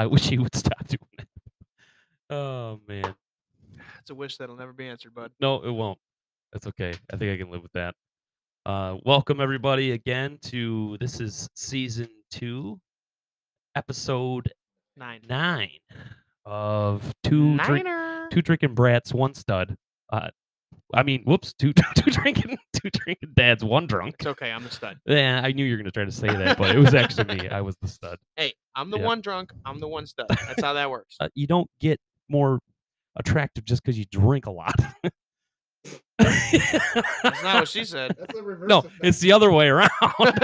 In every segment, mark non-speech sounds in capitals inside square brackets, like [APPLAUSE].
I wish he would [LAUGHS] stop doing it. Oh man. It's a wish that'll never be answered, bud. No, it won't. That's okay. I think I can live with that. Uh, welcome everybody again to this is season two, episode Nine. nine of two drink, two drinking brats, one stud. Uh, I mean, whoops, two [LAUGHS] two drinking two drinking dads, one drunk. It's okay. I'm the stud. Yeah, I knew you were gonna try to say that, but it was actually me. [LAUGHS] I was the stud. Hey, I'm the Yeah. one drunk. I'm the one stud. That's how that works. Uh, you don't get more attractive just because you drink a lot. That's not what she said. That's a reverse no, effect. it's the other way around. Look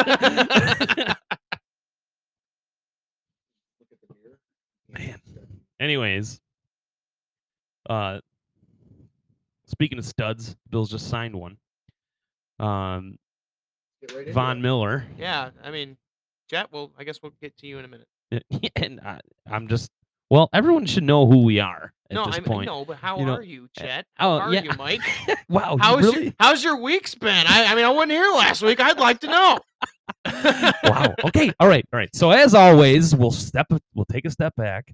at the beer. [LAUGHS] Man. Anyways, uh, speaking of studs, Bills just signed one. Um, Get right Von it. Miller, Yeah, I mean, Jet. Well, I guess we'll get to you in a minute. Uh, [LAUGHS] and I, I'm just well, everyone should know who we are at no, this I point. know, but how you know, are you, eh, Jet? Oh, how oh, are yeah. you, Mike? [LAUGHS] wow, How's really? your How's your week's been? I, I mean, I wasn't here last week. I'd like to know. [LAUGHS] wow. Okay. All right. All right. So as always, we'll step we'll take a step back.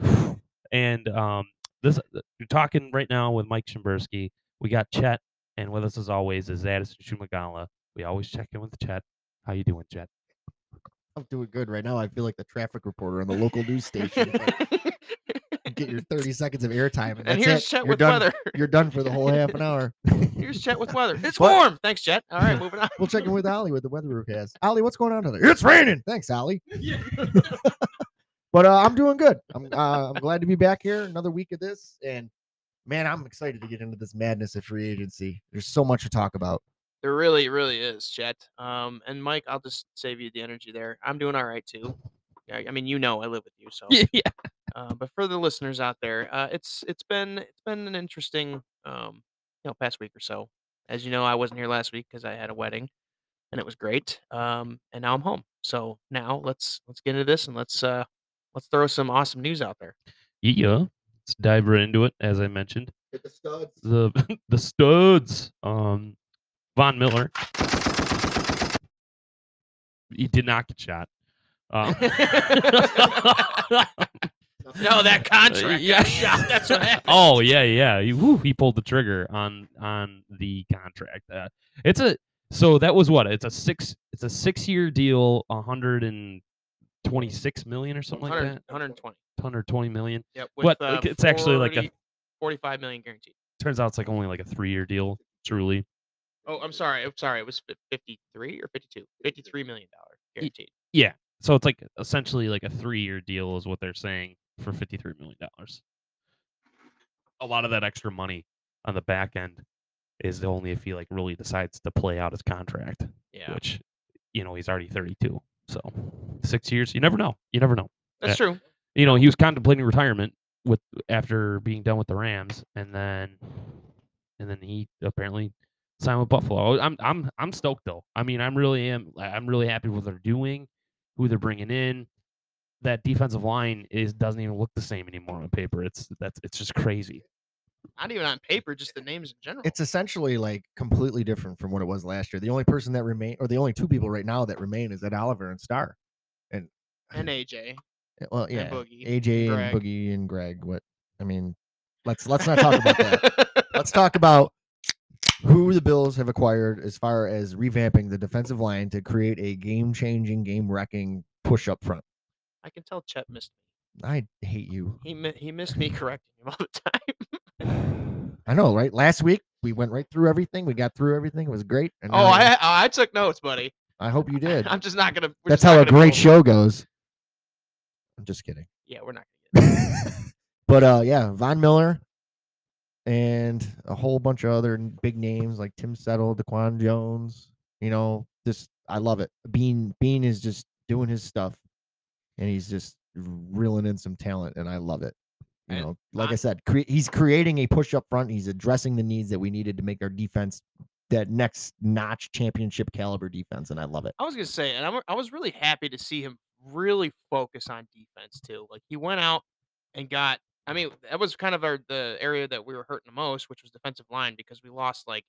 [SIGHS] And um this uh, you're talking right now with Mike Shimbersky. We got Chet and with us as always is Addison Shumagala. We always check in with Chet. How you doing, Chet? I'm doing good right now. I feel like the traffic reporter on the local news station. Get your 30 [LAUGHS] seconds of airtime, and, and that's here's it. Chet You're with done. weather. [LAUGHS] You're done for the whole half an [LAUGHS] hour. Here's Chet with weather. It's What? warm. Thanks, Chet. All right, moving on. we'll check in with Ollie with the weather forecast. Ollie, what's going on today? It's raining. Thanks, Ollie. But uh, I'm doing good. I'm uh, I'm glad to be back here. Another week of this, and man, I'm excited to get into this madness of free agency. There's so much to talk about. There really, really is, Chet. Um, and Mike, I'll just save you the energy there. I'm doing all right too. Yeah, I mean, you know, I live with you, so. [LAUGHS] Yeah. Uh, but for the listeners out there, uh, it's it's been it's been an interesting um, you know past week or so. As you know, I wasn't here last week because I had a wedding, and it was great. Um, and now I'm home. So now let's let's get into this and let's uh, let's throw some awesome news out there. Yeah. Let's dive right into it. As I mentioned, Hit the studs. the [LAUGHS] the studs. Um, Von Miller. He did not get shot. Um, [LAUGHS] No, that [LAUGHS] contract. yeah. [LAUGHS] got shot. That's what happened. oh yeah, yeah. He, whew, he pulled the trigger on on the contract. Uh, it's a so that was what? It's a six. It's a six year deal. A hundred and twenty six million or something like that. 120. Hundred twenty million. Yep. But, uh, like, it's actually like a- 40 45 million guaranteed. Turns out it's like only like a three year deal. Truly. Oh, I'm sorry. I'm sorry. It was 53 or 52. 53 million dollar guaranteed. Yeah. So it's like essentially like a three year deal is what they're saying for fifty three million dollars. A lot of that extra money on the back end is only if he like really decides to play out his contract. Yeah. which you know he's already 32 so six years you never know you never know That's eh, true. you know he was contemplating retirement with after being done with the rams and then and then he apparently signed with buffalo oh, i'm i'm i'm stoked though i mean i'm really am i'm really happy with what they're doing who they're bringing in that defensive line is doesn't even look the same anymore on paper it's that's it's just crazy Not even on paper, just the names in general. It's essentially like completely different from what it was last year. The only person that remain, or the only two people right now that remain, is Ed Oliver and Star. Eh, and and AJ. Well, yeah, Boogie, AJ Greg. and Boogie and Greg. What I mean, let's let's not talk about that. [LAUGHS] let's talk about who the Bills have acquired as far as revamping the defensive line to create a game-changing, game-wrecking push up front. I can tell Chet missed me. I hate you. He mi- he missed me correcting him all the time. [SIGHS] I know, right? Last week we went right through everything. We got through everything. It was great. And oh, now I I took notes, buddy. I hope you did. [LAUGHS] I'm just not gonna. That's how a go great show goes. I'm just kidding. Yeah, we're not gonna get. it. [LAUGHS] but uh yeah, Von Miller and a whole bunch of other big names like Tim Settle, Daquan Jones. You know, just I love it. Beane Beane is just doing his stuff, and he's just reeling in some talent, and I love it. You And know, like I, I- said, cre- he's creating a push up front. He's addressing the needs that we needed to make our defense that next notch championship caliber defense, and I love it. I was gonna say, and I'm, I was really happy to see him really focus on defense too. Like he went out and got. I mean, that was kind of our the area that we were hurting the most, which was defensive line, because we lost like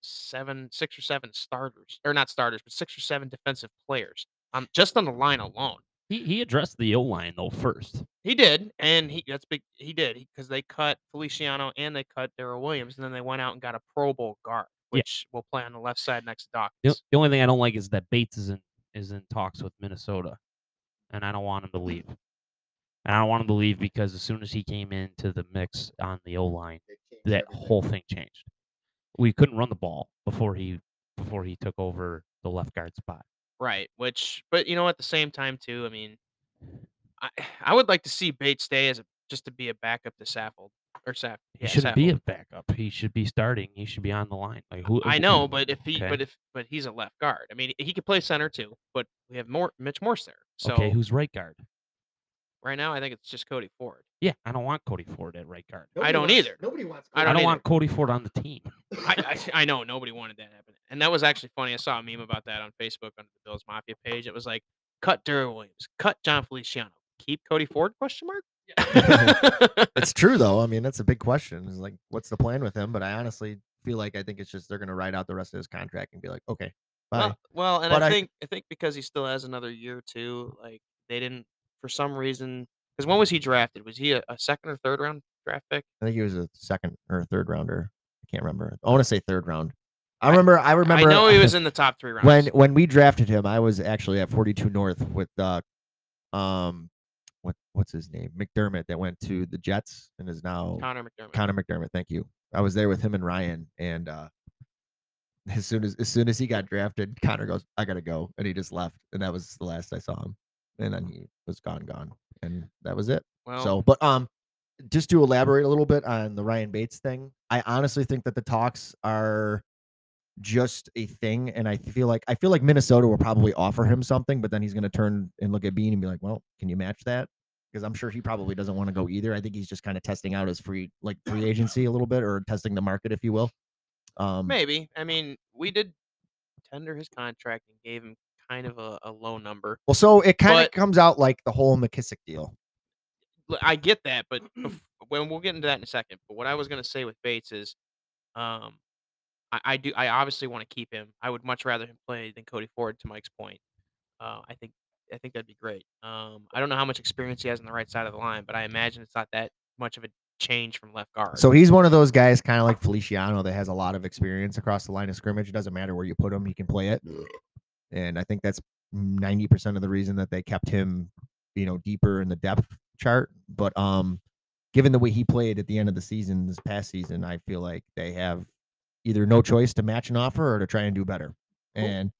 seven, six or seven starters, or not starters, but six or seven defensive players, um, just on the line alone. He he addressed the O line though first. He did, and he that's big. He did because they cut Feliciano and they cut Daryl Williams, and then they went out and got a Pro Bowl guard, Yeah. which will play on the left side next to The, the only thing I don't like is that Bates is in is in talks with Minnesota, and I don't want him to leave. And I don't want him to leave because as soon as he came into the mix on the O line, that whole thing changed. We couldn't run the ball before he before he took over the left guard spot. Right. Which, but you know, at the same time too, I mean, I I would like to see Bates stay as a just to be a backup to Saffold or Saff. He Yeah, shouldn't be a backup. He should be starting. He should be on the line. Like who? I who- know, but if he, okay. but if, but he's a left guard. I mean, he could play center too. But we have more Mitch Morse there. So okay, who's right guard? Right now, I think it's just Cody Ford. Yeah, I don't want Cody Ford at right guard. I don't either. Nobody wants. I I don't don't, want Cody Ford on the team. I, I [LAUGHS] [LAUGHS] I know nobody wanted that to happen, and that was actually funny. I saw a meme about that on Facebook on the Bills Mafia page. It was like, "Cut Daryl Williams, cut Jon Feliciano, keep Cody Ford?" Question mark. [LAUGHS] It's true though. I mean, that's a big question. Is like, what's the plan with him? But I honestly feel like I think it's just they're gonna ride out the rest of his contract and be like, okay, bye. well, well, and But I I- think I think because he still has another year or two, like they didn't for some reason. Because when was he drafted? Was he a, a second or third round draft pick? I think he was a second or a third rounder. I can't remember. I want to say third round. I remember. I remember. I know he was [LAUGHS] in the top three rounds. when when we drafted him. I was actually at 42 North with uh, um, what what's his name? McDermott that went to the Jets and is now Conor McDermott. Conor McDermott. Thank you. I was there with him and Ryan, and uh, as soon as as soon as he got drafted, Connor goes, "I gotta go," and he just left, and that was the last I saw him. And then he was gone, gone, and that was it. well, so, but um, just to elaborate a little bit on the Ryan Bates thing, I honestly think that the talks are just a thing, and I feel like I feel like Minnesota will probably offer him something, but then he's gonna turn and look at Beane and be like, "Well, can you match that?" Because I'm sure he probably doesn't want to go either. I think he's just kind of testing out his free like free agency a little bit, or testing the market, if you will. Um, maybe. I mean, we did tender his contract and gave him kind of a, a low number. well, so it kind of comes out like the whole McKissic deal. I get that, but [CLEARS THROAT] when we'll get into that in a second. But what I was gonna say with Bates is, um, I, I do. I obviously want to keep him. I would much rather him play than Cody Ford. To Mike's point, uh, I think I think that'd be great. Um, I don't know how much experience he has on the right side of the line, but I imagine it's not that much of a change from left guard. So he's one of those guys, kind of like Feliciano, that has a lot of experience across the line of scrimmage. It doesn't matter where you put him, he can play it. And I think that's ninety percent of the reason that they kept him, you know, deeper in the depth chart. But um, given the way he played at the end of the season this past season, I feel like they have either no choice to match an offer or to try and do better. And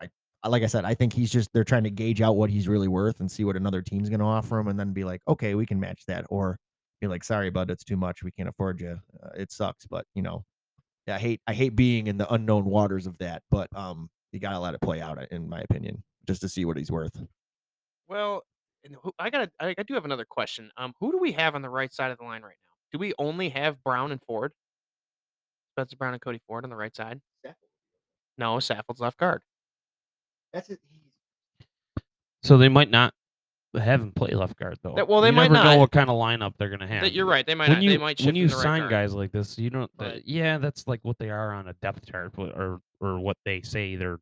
I, I like I said, I think he's just they're trying to gauge out what he's really worth and see what another team's going to offer him, and then be like, okay, we can match that, or be like, sorry, bud, it's too much. We can't afford you. Uh, it sucks, but you know, I hate I hate being in the unknown waters of that. But um, you gotta let it play out, uh, in my opinion, just to see what he's worth. well, who, I got. I, I do have another question. Um, who do we have on the right side of the line right now? Do we only have Brown and Ford? Spencer Brown and Cody Ford on the right side? No, Saffold's left guard. That's it. So they might not have him play left guard though. That- well, they you might never know not. what kind of lineup they're gonna have. That you're right. They might When not. you they might shift when you him to right sign guys like this, you don't. that- But- yeah, that's like what they are on a depth chart, but- or or what they say their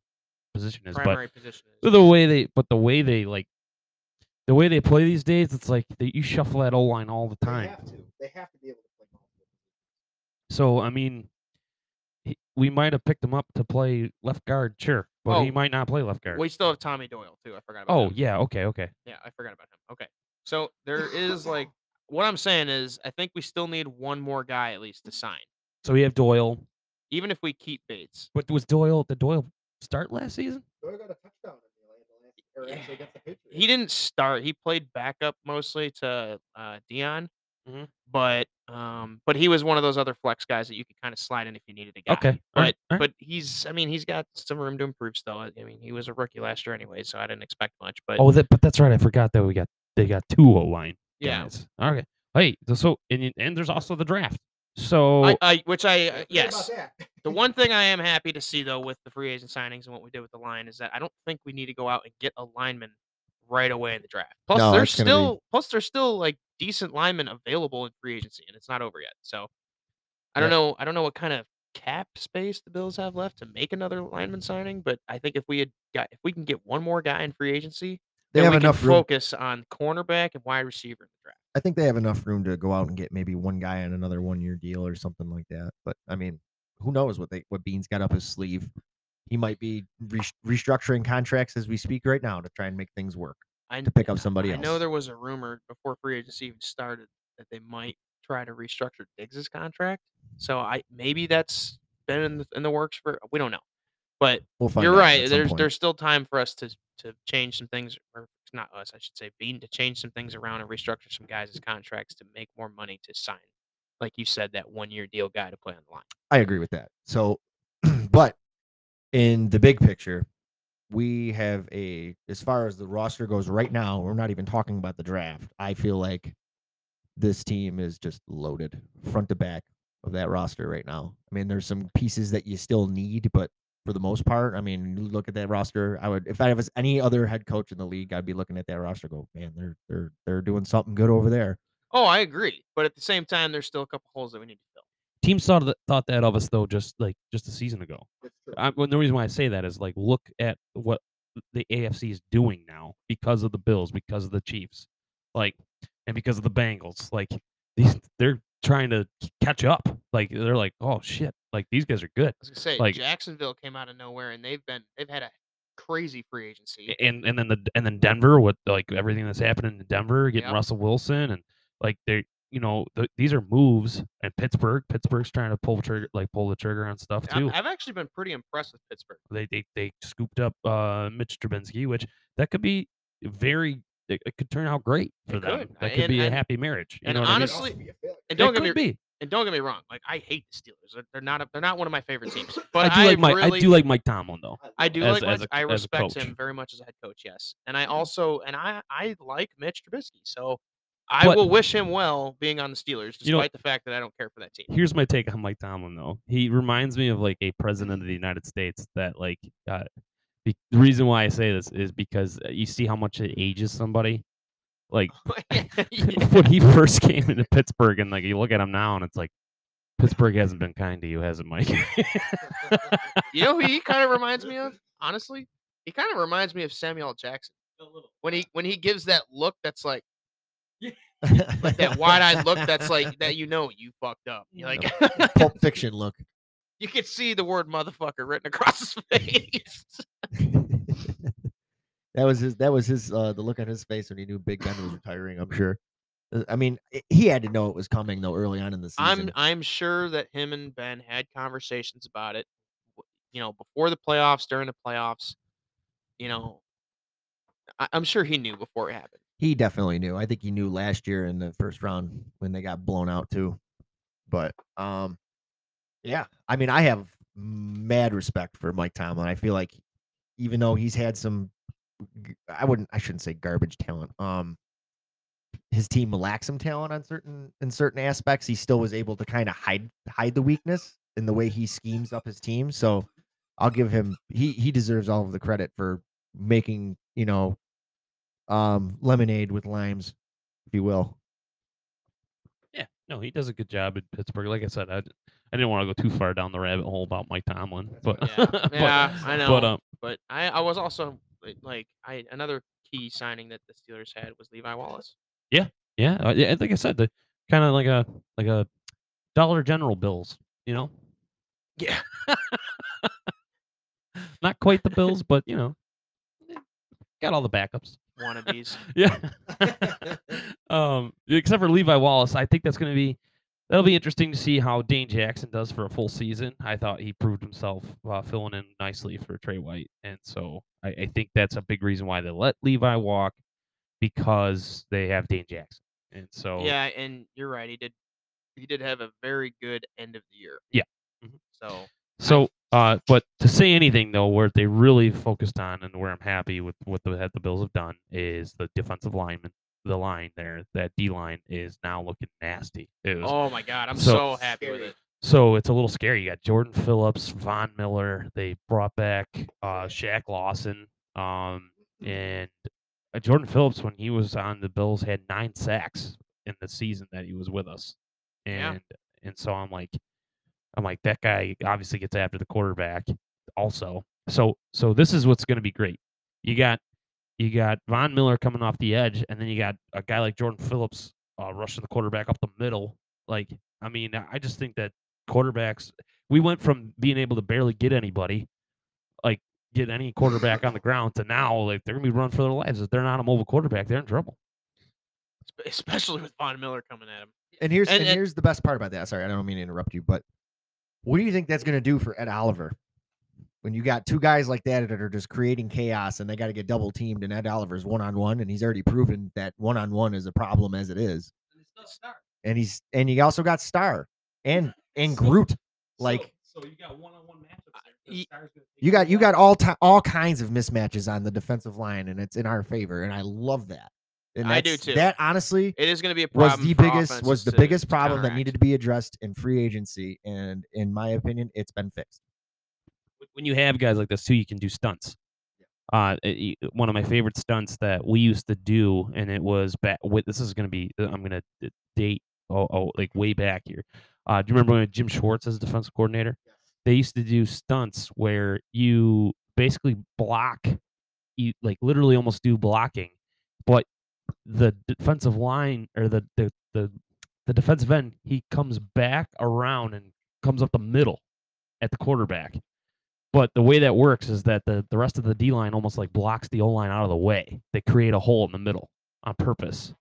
position is. primary position. But Is. the way they, but the way they like, the way they play these days, it's like they, you shuffle that O line all the time. They have to. They have to be able to play So I mean, we might have picked him up to play left guard, sure, but he Oh, might not play left guard. We still have Tommy Doyle too. I forgot about. Him. Oh him. yeah, okay, okay. yeah, I forgot about him. Okay, so there is like [LAUGHS] what I'm saying is I think we still need one more guy at least to sign, So we have Doyle, even if we keep Bates. but was Doyle did Doyle start last season? Doyle got a touchdown in the Yeah. actually against the Patriots. He didn't start. He played backup mostly to uh, Dion, Mhm. but um, but he was one of those other flex guys that you could kind of slide in if you needed a guy. Okay, but right, but he's I mean he's got some room to improve still. I mean he was a rookie last year anyway, so I didn't expect much. But Oh, that, but that's right. I forgot that we got they got two O line. yeah, guys. Okay. Hey, so and and there's also the draft. So I, I which I uh, yes. The one thing I am happy to see though with the free agent signings and what we did with the line is that I don't think we need to go out and get a lineman right away in the draft. Plus, No, there's gonna be- still plus there's still like decent linemen available in free agency, and it's not over yet. So I don't Yeah. know. I don't know what kind of cap space the Bills have left to make another lineman signing, but I think if we had got if we can get one more guy in free agency, they have enough focus on cornerback and wide receiver in the draft. I think they have enough room to go out and get maybe one guy on another one year deal or something like that. But I mean, who knows what they what Beane's got up his sleeve? He might be re- restructuring contracts as we speak right now to try and make things work I, to pick up somebody I else. know there was a rumor before free agency even started that they might try to restructure Diggs's contract. So I maybe that's been in the, in the works for we don't know. But we'll find you're out right. at some There's point. there's still time for us to to change some things, or it's not us, I should say, Beane to change some things around and restructure some guys' contracts to make more money to sign, like you said, that one year deal guy to play on the line. I agree with that. So, [CLEARS THROAT] but in the big picture, we have a as far as the roster goes right now. We're not even talking about the draft. I feel like this team is just loaded front to back of that roster right now. I mean, there's some pieces that you still need, but for the most part, I mean, look at that roster. I would, if I was any other head coach in the league, I'd be looking at that roster. Go, man, they're they're they're doing something good over there. Oh, I agree, but at the same time, there's still a couple holes that we need to fill. Teams thought that, thought that of us though, just like just a season ago. I, well, the reason why I say that is like look at what the AFC is doing now because of the Bills, because of the Chiefs, like, and because of the Bengals. Like [LAUGHS] these, they're trying to catch up. Like they're like, oh shit, like these guys are good. I was gonna say Like- Jacksonville came out of nowhere, and they've been they've had a crazy free agency. and and then the and then Denver with like everything that's happening in Denver, getting Yep. Russell Wilson and like they you know th- these are moves and Pittsburgh Pittsburgh's trying to pull the trigger like pull the trigger on stuff I've, too. I've actually been pretty impressed with Pittsburgh. They they they scooped up uh Mitch Trubinsky, which that could be very it, it could turn out great for It them. could, That could and- be a happy marriage. You and know what I mean? honestly- And don't get me could be. and don't get me wrong, like I hate the Steelers. They're, they're not a, they're not one of my favorite [LAUGHS] teams. But I But do like Mike. really, I do like Mike Tomlin though. I do as- like as a- I respect him very much as a head coach. Yes, and I also and I I like Mitch Trubisky. So I But- will wish him well being on the Steelers, despite You know- the fact that I don't care for that team. Here's my take on Mike Tomlin though. He reminds me of like a president of the United States that like uh, the reason why I say this is because uh, you see how much it ages somebody. Like [LAUGHS] [LAUGHS] [LAUGHS] when he first came into Pittsburgh and like you look at him now and it's like Pittsburgh hasn't been kind to you, has it, Mike? you know who he kind of reminds me of? Honestly, he kind of reminds me of Samuel. Jackson when he when he gives that look that's like [LAUGHS] like that wide-eyed look that's like that you know you fucked up. You like Pulp Fiction look. [LAUGHS] you could see the word motherfucker written across his [LAUGHS] face. that was his. That was his. Uh, the look on his face when he knew Big Ben was retiring. I'm sure. Uh, I mean, he had to know it was coming though early on in the season. I'm I'm sure that him and Ben had conversations about it, you know, before the playoffs, during the playoffs. You know, I, I'm sure he knew before it happened. He definitely knew. I think he knew last year in the first round when they got blown out too. But um, yeah. I mean, I have mad respect for Mike Tomlin. I feel like even though he's had some, I wouldn't, I shouldn't say garbage talent. Um, his team lacks some talent on certain in certain aspects. He still was able to kind of hide hide the weakness in the way he schemes up his team. So I'll give him he he deserves all of the credit for making you know um lemonade with limes, if you will. yeah, no, he does a good job at Pittsburgh. Like I said, I, I didn't want to go too far down the rabbit hole about Mike Tomlin, [LAUGHS] but Yeah, [LAUGHS] but, yeah, I know. But um, But I, I was also like- like I another key signing that the Steelers had was Levi Wallace. yeah, uh, yeah, like I said, the kind of like a like a Dollar General bills, you know, Yeah, [LAUGHS] not quite the bills, but you know, got all the backups. Wannabes. [LAUGHS] Yeah. [LAUGHS] um, except for Levi Wallace, I think that's going to be that'll be interesting to see how Dane Jackson does for a full season. I thought he proved himself uh, filling in nicely for Trey White, and so I, I think that's a big reason why they let Levi walk because they have Dane Jackson, and so Yeah, and you're right. He did he did have a very good end of the year. Yeah. Mhm. So So, uh, but to say anything though, where they really focused on and where I'm happy with what the the Bills have done is the defensive lineman, the line there, that D line is now looking nasty. It was, oh my god, I'm so, So- happy with it. So it's a little scary. You got Jordan Phillips, Von Miller. They brought back uh, Shaq Lawson, um, and uh, Jordan Phillips when he was on the Bills had nine sacks in the season that he was with us, Yeah. and and so I'm like, I'm like that guy obviously gets after the quarterback also. So so this is what's going to be great. You got you got Von Miller coming off the edge, and then you got a guy like Jordan Phillips uh, rushing the quarterback up the middle. Like, I mean, I just think that quarterbacks. We went from being able to barely get anybody, like get any [LAUGHS] quarterback on the ground, to now like they're gonna be running for their lives. If they're not a mobile quarterback, they're in trouble. Especially with Von Miller coming at him. And here's And- and, and- here's the best part about that. Sorry, I don't mean to interrupt you, but what do you think that's going to do for Ed Oliver when you got two guys like that that are just creating chaos and they got to get double teamed and Ed Oliver's one on one and he's already proven that one on one is a problem as it is. And he's and you also got Star and and Groot like so you got one on one matchups. You got you got all ti all kinds of mismatches on the defensive line and it's in our favor and I love that. And I do too. That honestly It is going to be a was problem. the biggest was the biggest to problem that needed to be addressed in free agency and in my opinion it's been fixed when you have guys like this too, you can do stunts. Uh, it- one of my favorite stunts that we used to do, and it was back. With, this is going to be. uh, I'm going to date. Oh, oh, like way back here. Uh, do you remember when Jim Schwartz as defensive coordinator? They used to do stunts where you basically block, you like literally almost do blocking, but the defensive line or the the the, the defensive end he comes back around and comes up the middle at the quarterback. But the way that works is that the, the rest of the D line almost like blocks the O line out of the way. They create a hole in the middle on purpose.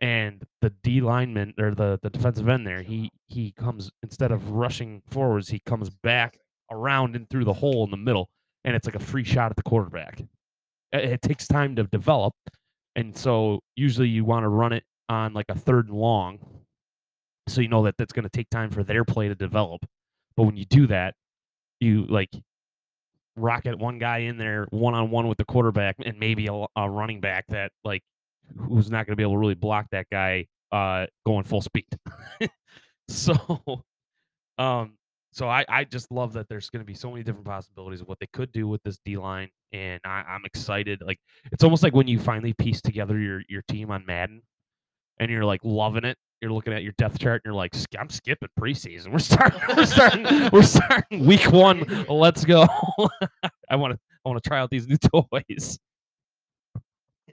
And the D lineman or the, the defensive end there, he he comes instead of rushing forwards, he comes back around and through the hole in the middle, and it's like a free shot at the quarterback. It, it takes time to develop, and so usually you want to run it on like a third and long, so you know that that's going to take time for their play to develop. But when you do that, you like rocket one guy in there one on one with the quarterback and maybe a, a running back that like who's not going to be able to really block that guy uh going full speed. [LAUGHS] so um so I, I just love that there's going to be so many different possibilities of what they could do with this D line, and I, I'm excited. Like it's almost like when you finally piece together your your team on Madden, and you're like loving it. You're looking at your depth chart, and you're like, "Sk- I'm skipping preseason. [LAUGHS] We're starting. We're [LAUGHS] starting. we're starting week one. [LAUGHS] Let's go. I want to. I want to try out these new toys.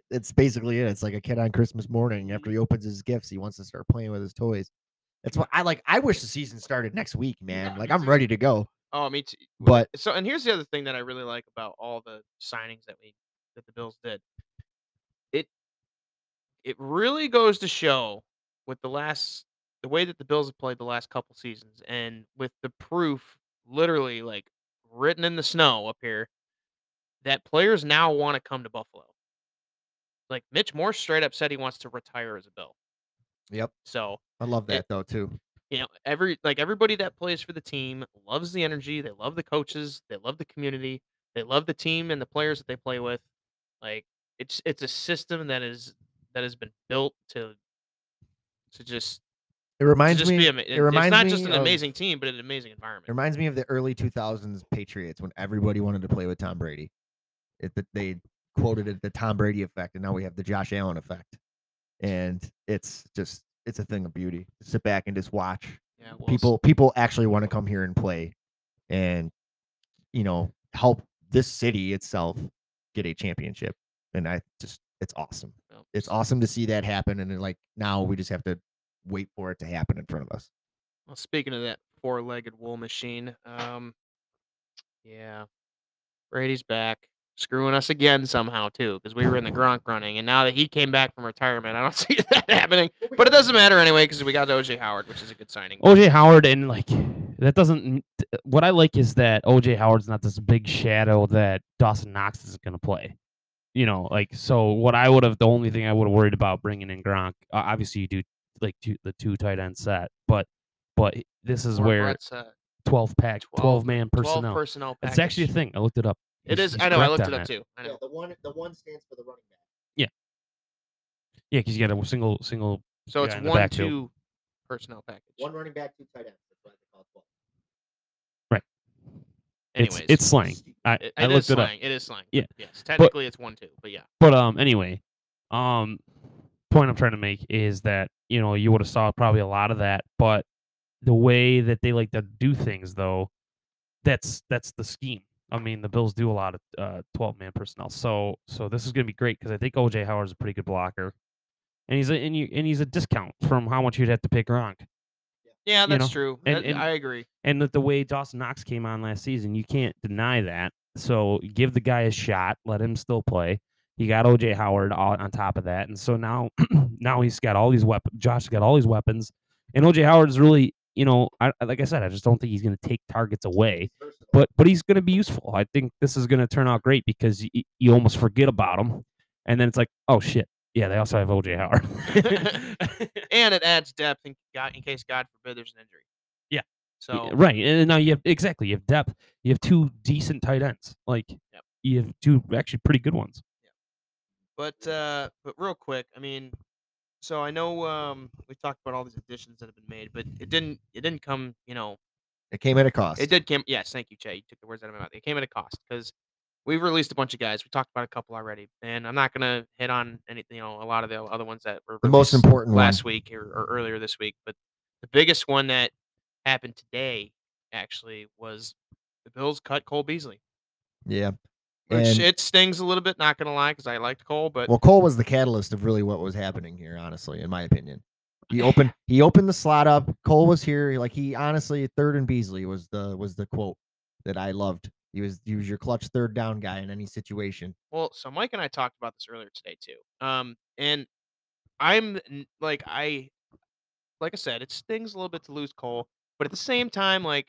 it's basically it it's like a kid on christmas morning after he opens his gifts he wants to start playing with his toys that's what i like i wish the season started next week man like i'm ready to go Oh, me too. but So, and here's the other thing that I really like about all the signings that we that the Bills did. It it really goes to show with the last the way that the Bills have played the last couple seasons, and with the proof literally like written in the snow up here, that players now want to come to Buffalo. Like Mitch Morse straight up said he wants to retire as a Bill. Yep So i love It- that though too you know every like everybody that plays for the team loves the energy they love the coaches they love the community they love the team and the players that they play with like it's it's a system that is that has been built to to just it reminds me it it's reminds not me just an of- amazing team but an amazing It environment reminds me of the early 2000s Patriots when everybody wanted to play with Tom Brady. It, they quoted it the Tom Brady effect, and now we have the Josh Allen effect. And it's just it's a thing of beauty. Sit back and just watch yeah well, people. People actually want to come here and play, and you know help this city itself get a championship. And I just it's awesome. well, It's awesome to see that happen. And like now we just have to wait for it to happen in front of us. well, speaking of that four-legged wool machine um yeah brady's back screwing us again somehow too because we were in the Gronk running and now that he came back from retirement i don't [LAUGHS] see that happening But it doesn't matter anyway because we got OJ Howard, which is a good signing. OJ Howard and like that doesn't. What I like is that OJ Howard's not this big shadow that Dawson Knox is going to play. You know, like so. What I would have the only thing I would have worried about bringing in Gronk. Uh, obviously, you do like two, the two tight end set, but but this is Or where Brett's, uh, twelve pack, 12 twelve man 12 personnel. personnel It's actually a thing. I looked it up. It He's- is. he's I know. I looked it up that. too. I know. the one the one stands for the running back. Yeah, Yeah, because you got a single single. So it's Yeah, one backfield. two personnel package. One running back, two tight ends. That's why they call it 12. Anyways, It's it's slang. I, It, I it is looked it up. slang. It is slang. Yeah, Yes. Technically, it's one two. But yeah. But um, anyway, um, point I'm trying to make is that you know you would have saw probably a lot of that, but the way that they like to do things though, that's that's the scheme. I mean, the Bills do a lot of uh, 12 man personnel, so so this is going to be great because I think OJ Howard's a pretty good blocker, and he's a and, you, and he's a discount from how much you'd have to pay Gronk. Yeah, you that's know, true. and- That- and- I agree. And with the way Dawson Knox came on last season, you can't deny that. So give the guy a shot, let him still play. He got OJ Howard on, on top of that, and so now [CLEARS THROAT] now he's got all these weapons. Josh's got all these weapons, and OJ Howard is really, you know, I, like I said, I just don't think he's going to take targets away, but but he's going to be useful. I think this is going to turn out great because you, you almost forget about him, and then it's like, oh shit, yeah, they also have OJ Howard. [LAUGHS] [LAUGHS] and it adds depth in, God, in case God forbid there's an injury. Yeah. So right, and now you have exactly you have depth. You have two decent tight ends. Like Yep. you have two actually pretty good ones. But uh, but real quick, I mean, so I know um, we talked about all these additions that have been made, but it didn't it didn't come, you know, It came at a cost. it did come. Yes, thank you, Jay. You took the words out of my mouth. It came at a cost because we've released a bunch of guys. We talked about a couple already, and I'm not gonna hit on any, you know, a lot of the other ones that were The most released important one. last week or, or earlier this week. But the biggest one that happened today actually was the Bills cut Cole Beasley, Yeah. Which And- it stings a little bit. Not gonna lie, because I liked Cole, but Well, Cole was the catalyst of really what was happening here, honestly, in my opinion. He opened he opened the slot up. Cole was here. Like he honestly, third and Beasley was the was the quote that I loved. He was he was your clutch third down guy in any situation. Well, so Mike and I talked about this earlier today too. Um, and I'm like I, like I said, it stings a little bit to lose Cole, but at the same time, like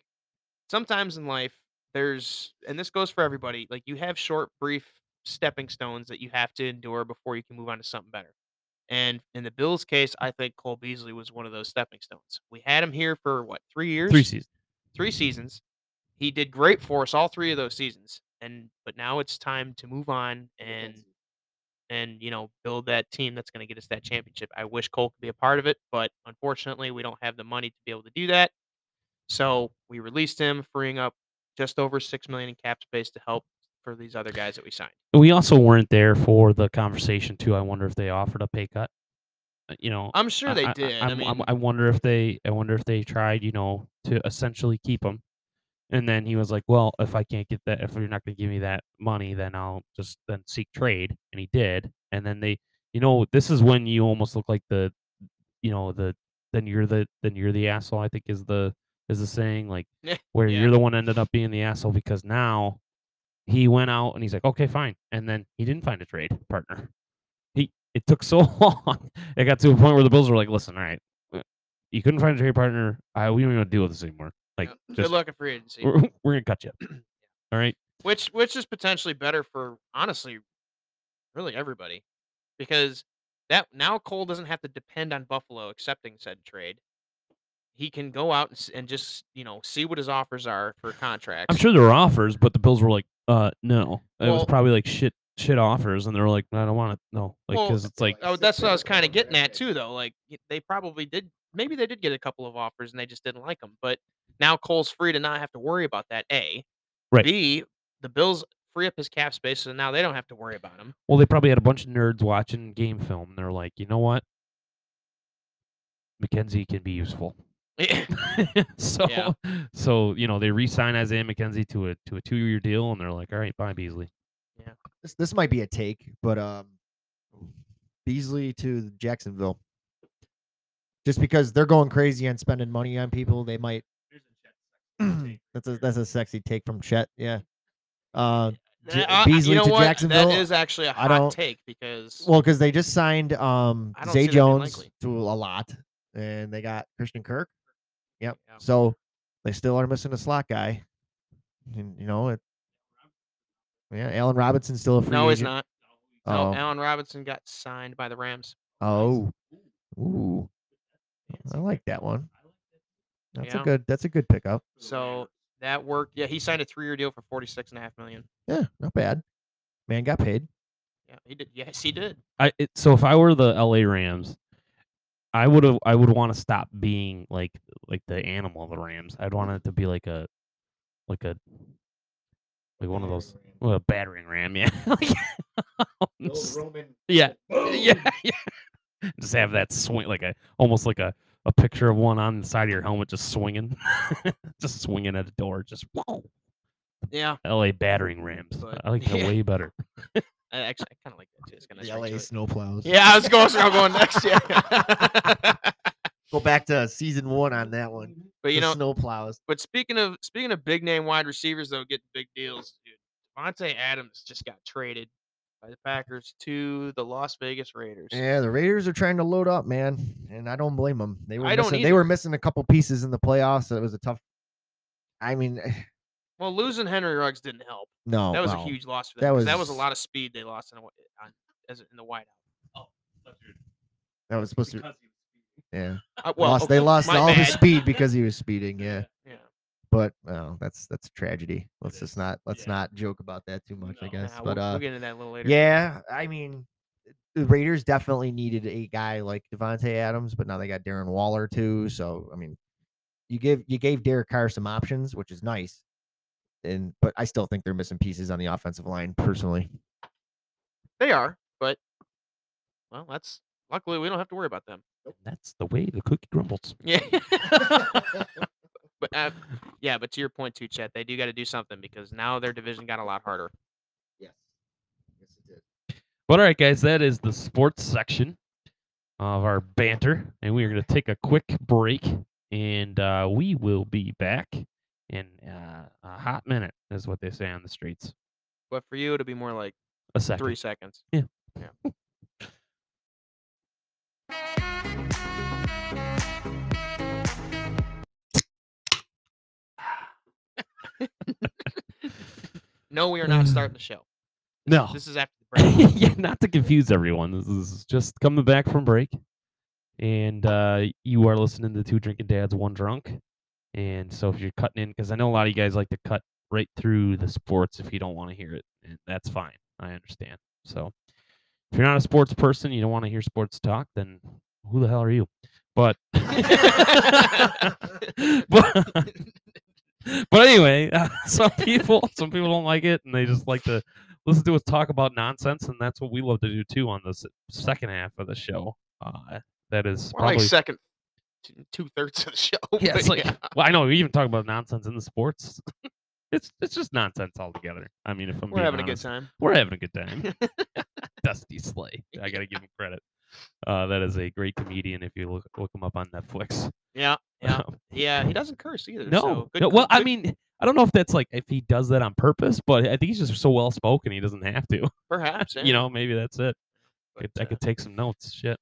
sometimes in life, there's, and this goes for everybody. Like you have short, brief stepping stones that you have to endure before you can move on to something better. And in the Bills' case, I think Cole Beasley was one of those stepping stones. We had him here for what three years? Three seasons. three seasons. He did great for us all three of those seasons. And but now it's time to move on and and you know build that team that's going to get us that championship. I wish Cole could be a part of it, but unfortunately we don't have the money to be able to do that. So we released him, freeing up just over six million in cap space to help for these other guys that we signed. We also weren't there for the conversation too. I wonder if they offered a pay cut. Uh, You know, I'm sure they did. I, I'm- mean, I wonder if they. I wonder if they tried. You know, to essentially keep him. And then he was like, "Well, if I can't get that, if you're not going to give me that money, then I'll just then seek trade." And he did. And then they, you know, this is when you almost look like the, you know, the then you're the then you're the asshole. I think is the is the saying like where yeah. you're the one ended up being the asshole because now he went out and he's like, okay, fine, and then he didn't find a trade partner. He it took so [LAUGHS] long. It got to a point where the Bills were like, listen, all right, uh, you couldn't find a trade partner. I we don't even deal with this anymore. Like, yeah, good just luck at free agency. we're, [LAUGHS] we're gonna cut you. [CLEARS THROAT] all right. which which is potentially better for honestly really everybody because that now Cole doesn't have to depend on Buffalo accepting said trade. He can go out and, and just you know see what his offers are for contracts. I'm sure there were offers, but the Bills were like, uh, no. It was probably like shit shit offers, and they were like, I don't want it. No, like Well, because it's like Oh, that's what I was kind of getting at too, though. Like they probably did. Maybe they did get a couple of offers and they just didn't like them. But now Cole's free to not have to worry about that. A, Right. B, the Bills free up his cap space, so now they don't have to worry about him. Well, they probably had a bunch of nerds watching game film. And they're like, you know what? McKenzie can be useful. [LAUGHS] so, Yeah. so you know, they re-sign Isaiah McKenzie to a to a two-year deal, and they're like, all right, bye Beasley. Yeah, This this might be a take, but um Beasley to Jacksonville. Just because they're going crazy on spending money on people, they might [CLEARS THROAT] that's a that's a sexy take from Chet. Yeah. Uh J- Uh, Beasley you know to what? Jacksonville. That is actually a hot don't- take because well, because they just signed um Zay see that being Jones to a lot, and they got Christian Kirk. Yep. Yeah. So they still are missing a slot guy. And you know it. Yeah, Allen Robinson's still a free no, he's agent. not. Oh. No, Allen Robinson got signed by the Rams. Oh. Ooh. I like that one. That's Yeah. a good that's a good pickup. So that worked. Yeah, he signed a three-year deal for forty-six and a half million. Yeah, not bad. Man got paid. Yeah, he did. Yes, he did. I it, so if I were the LA Rams, I would have I would want to stop being like like the animal of the Rams. I'd want it to be like a like a like one of those well, a battering ram, yeah. [LAUGHS] [LAUGHS] just- yeah, [LAUGHS] yeah, yeah. Just have that swing like a almost like a a picture of one on the side of your helmet just swinging, just swinging at a door, just whoa. Yeah, L.A. battering rams. But- I like that yeah. way better. I actually I kind of like that too. It's kind of The LA snowplows. Yeah, I was going. I was going next. Yeah. [LAUGHS] Go back to season one on that one. but you the know, snowplows. but speaking of speaking of big name wide receivers though, getting big deals, dude. Davante Adams just got traded by the Packers to the Las Vegas Raiders. Yeah, the Raiders are trying to load up, man, and I don't blame them. They were I don't missing, they were missing a couple pieces in the playoffs, so it was a tough. I mean, Well, losing Henry Ruggs didn't help. no, That was no. a huge loss for That them. 'cause That was a lot of speed they lost in, a, on, as in the whiteout. That was supposed to. Yeah, [LAUGHS] Uh, well, lost, they lost my all his speed because he was speeding. Yeah, [LAUGHS] Yeah. but well, that's that's a tragedy. Let's just not let's Yeah. not joke about that too much. I guess, Nah, but we'll, uh, we'll get into that a little later. Yeah, I mean, the Raiders definitely needed a guy like Davante Adams, but now they got Darren Waller too. So I mean, you give you gave Derek Carr some options, which is nice. And but I still think they're missing pieces on the offensive line, personally. They are, but well, that's luckily we don't have to worry about them. That's the way the cookie crumbles. Yeah. [LAUGHS] [LAUGHS] but uh, yeah, but to your point too, Chet, they do got to do something because now their division got a lot harder. Yes, yes, it did. But all right, guys, that is the sports section of our banter, and we are going to take a quick break, and uh, we will be back in uh, a hot minute, is what they say on the streets. But for you, it'll be more like A second. three seconds. Yeah. Yeah. [LAUGHS] no, we are not [SIGHS] starting the show. No. This is after the [LAUGHS] break. yeah, not to confuse everyone. This is just coming back from break, and uh, you are listening to Two Drinking Dads, One Drunk. And so if you're cutting in, because I know a lot of you guys like to cut right through the sports if you don't want to hear it, and that's fine. I understand. So if you're not a sports person, you don't want to hear sports talk, then who the hell are you? But [LAUGHS] but, [LAUGHS] but anyway, uh, [LAUGHS] some people some people don't like it, and they just like to listen to us talk about nonsense, and that's what we love to do too on the second half of the show. Uh, that is More probably like second two thirds of the show. [LAUGHS] yeah, it's like well, I know we even talk about nonsense in the sports. [LAUGHS] it's it's just nonsense altogether. I mean, if I'm we're having a good time. We're having a good time. [LAUGHS] Dusty Slay. I gotta give him credit. Uh, that is a great comedian. If you look look him up on Netflix. Yeah, yeah, Um, yeah. He doesn't curse either. no, so good no. Well, I mean, I don't know if that's like if he does that on purpose, but I think he's just so well spoken he doesn't have to. perhaps you know, maybe that's it. but, Could- I uh, could take some notes. Shit.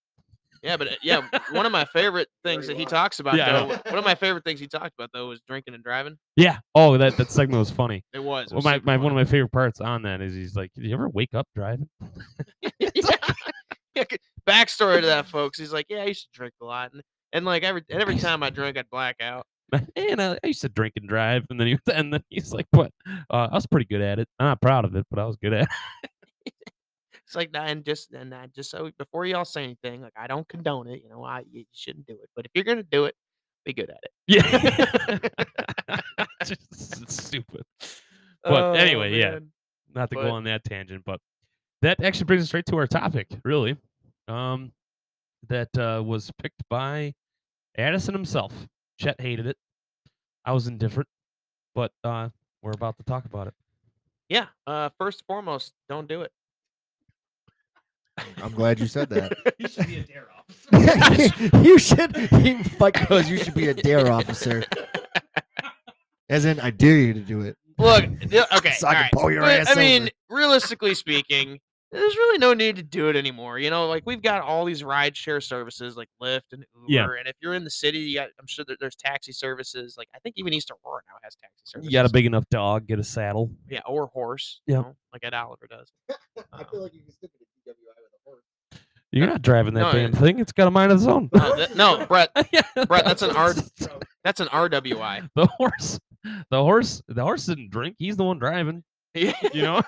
Yeah, but uh, yeah, [LAUGHS] one of my favorite things that he talks about Yeah, I though. [LAUGHS] One of my favorite things he talked about though was drinking and driving. Yeah. Oh, that that segment was funny. It was. it Well, was my, super my one of my favorite parts on that is he's like, "Did you ever wake up driving?" [LAUGHS] yeah. Yeah, Backstory to that, folks. He's like, yeah, I used to drink a lot, and, and like every and every time I drank, I'd black out. and I, I used to drink and drive, and then he and then he's like, "What? Uh, I was pretty good at it. I'm not proud of it, but I was good at it." It's like that, and just and I just so before y'all say anything, like I don't condone it. You know, I you shouldn't do it, but if you're gonna do it, be good at it. Yeah, [LAUGHS] just it's stupid. [LAUGHS] But anyway, yeah. Oh. Not to But- go on that tangent, but that actually brings us straight to our topic, really. Um, that uh, was picked by Addison himself. Chet hated it. I was indifferent, but uh, we're about to talk about it. Yeah. Uh, first and foremost, don't do it. I'm glad you said that. [LAUGHS] you should be a dare officer. [LAUGHS] you should. He, Mike goes. You should be a dare officer. As in, I dare you to do it. Look, okay. So I can alright, pull your but, ass I mean, over. realistically speaking, there's really no need to do it anymore. You know, like we've got all these ride share services like Lyft and Uber, Yeah. and if you're in the city, you got, I'm sure that there's taxi services. Like I think even East Aurora now has taxi services. You got a big enough dog, get a saddle. yeah, or horse. you know, like Ed Oliver does. [LAUGHS] I feel um, like you can stick it at DWI with a horse. You're not driving that no, damn it- thing. It's got a mind of its own. Uh, no, that- [LAUGHS] no, Brett, yeah, Brett, that's an R. That's an RWI. [LAUGHS] The horse, the horse, the horse didn't drink. He's the one driving. you [LAUGHS] You know.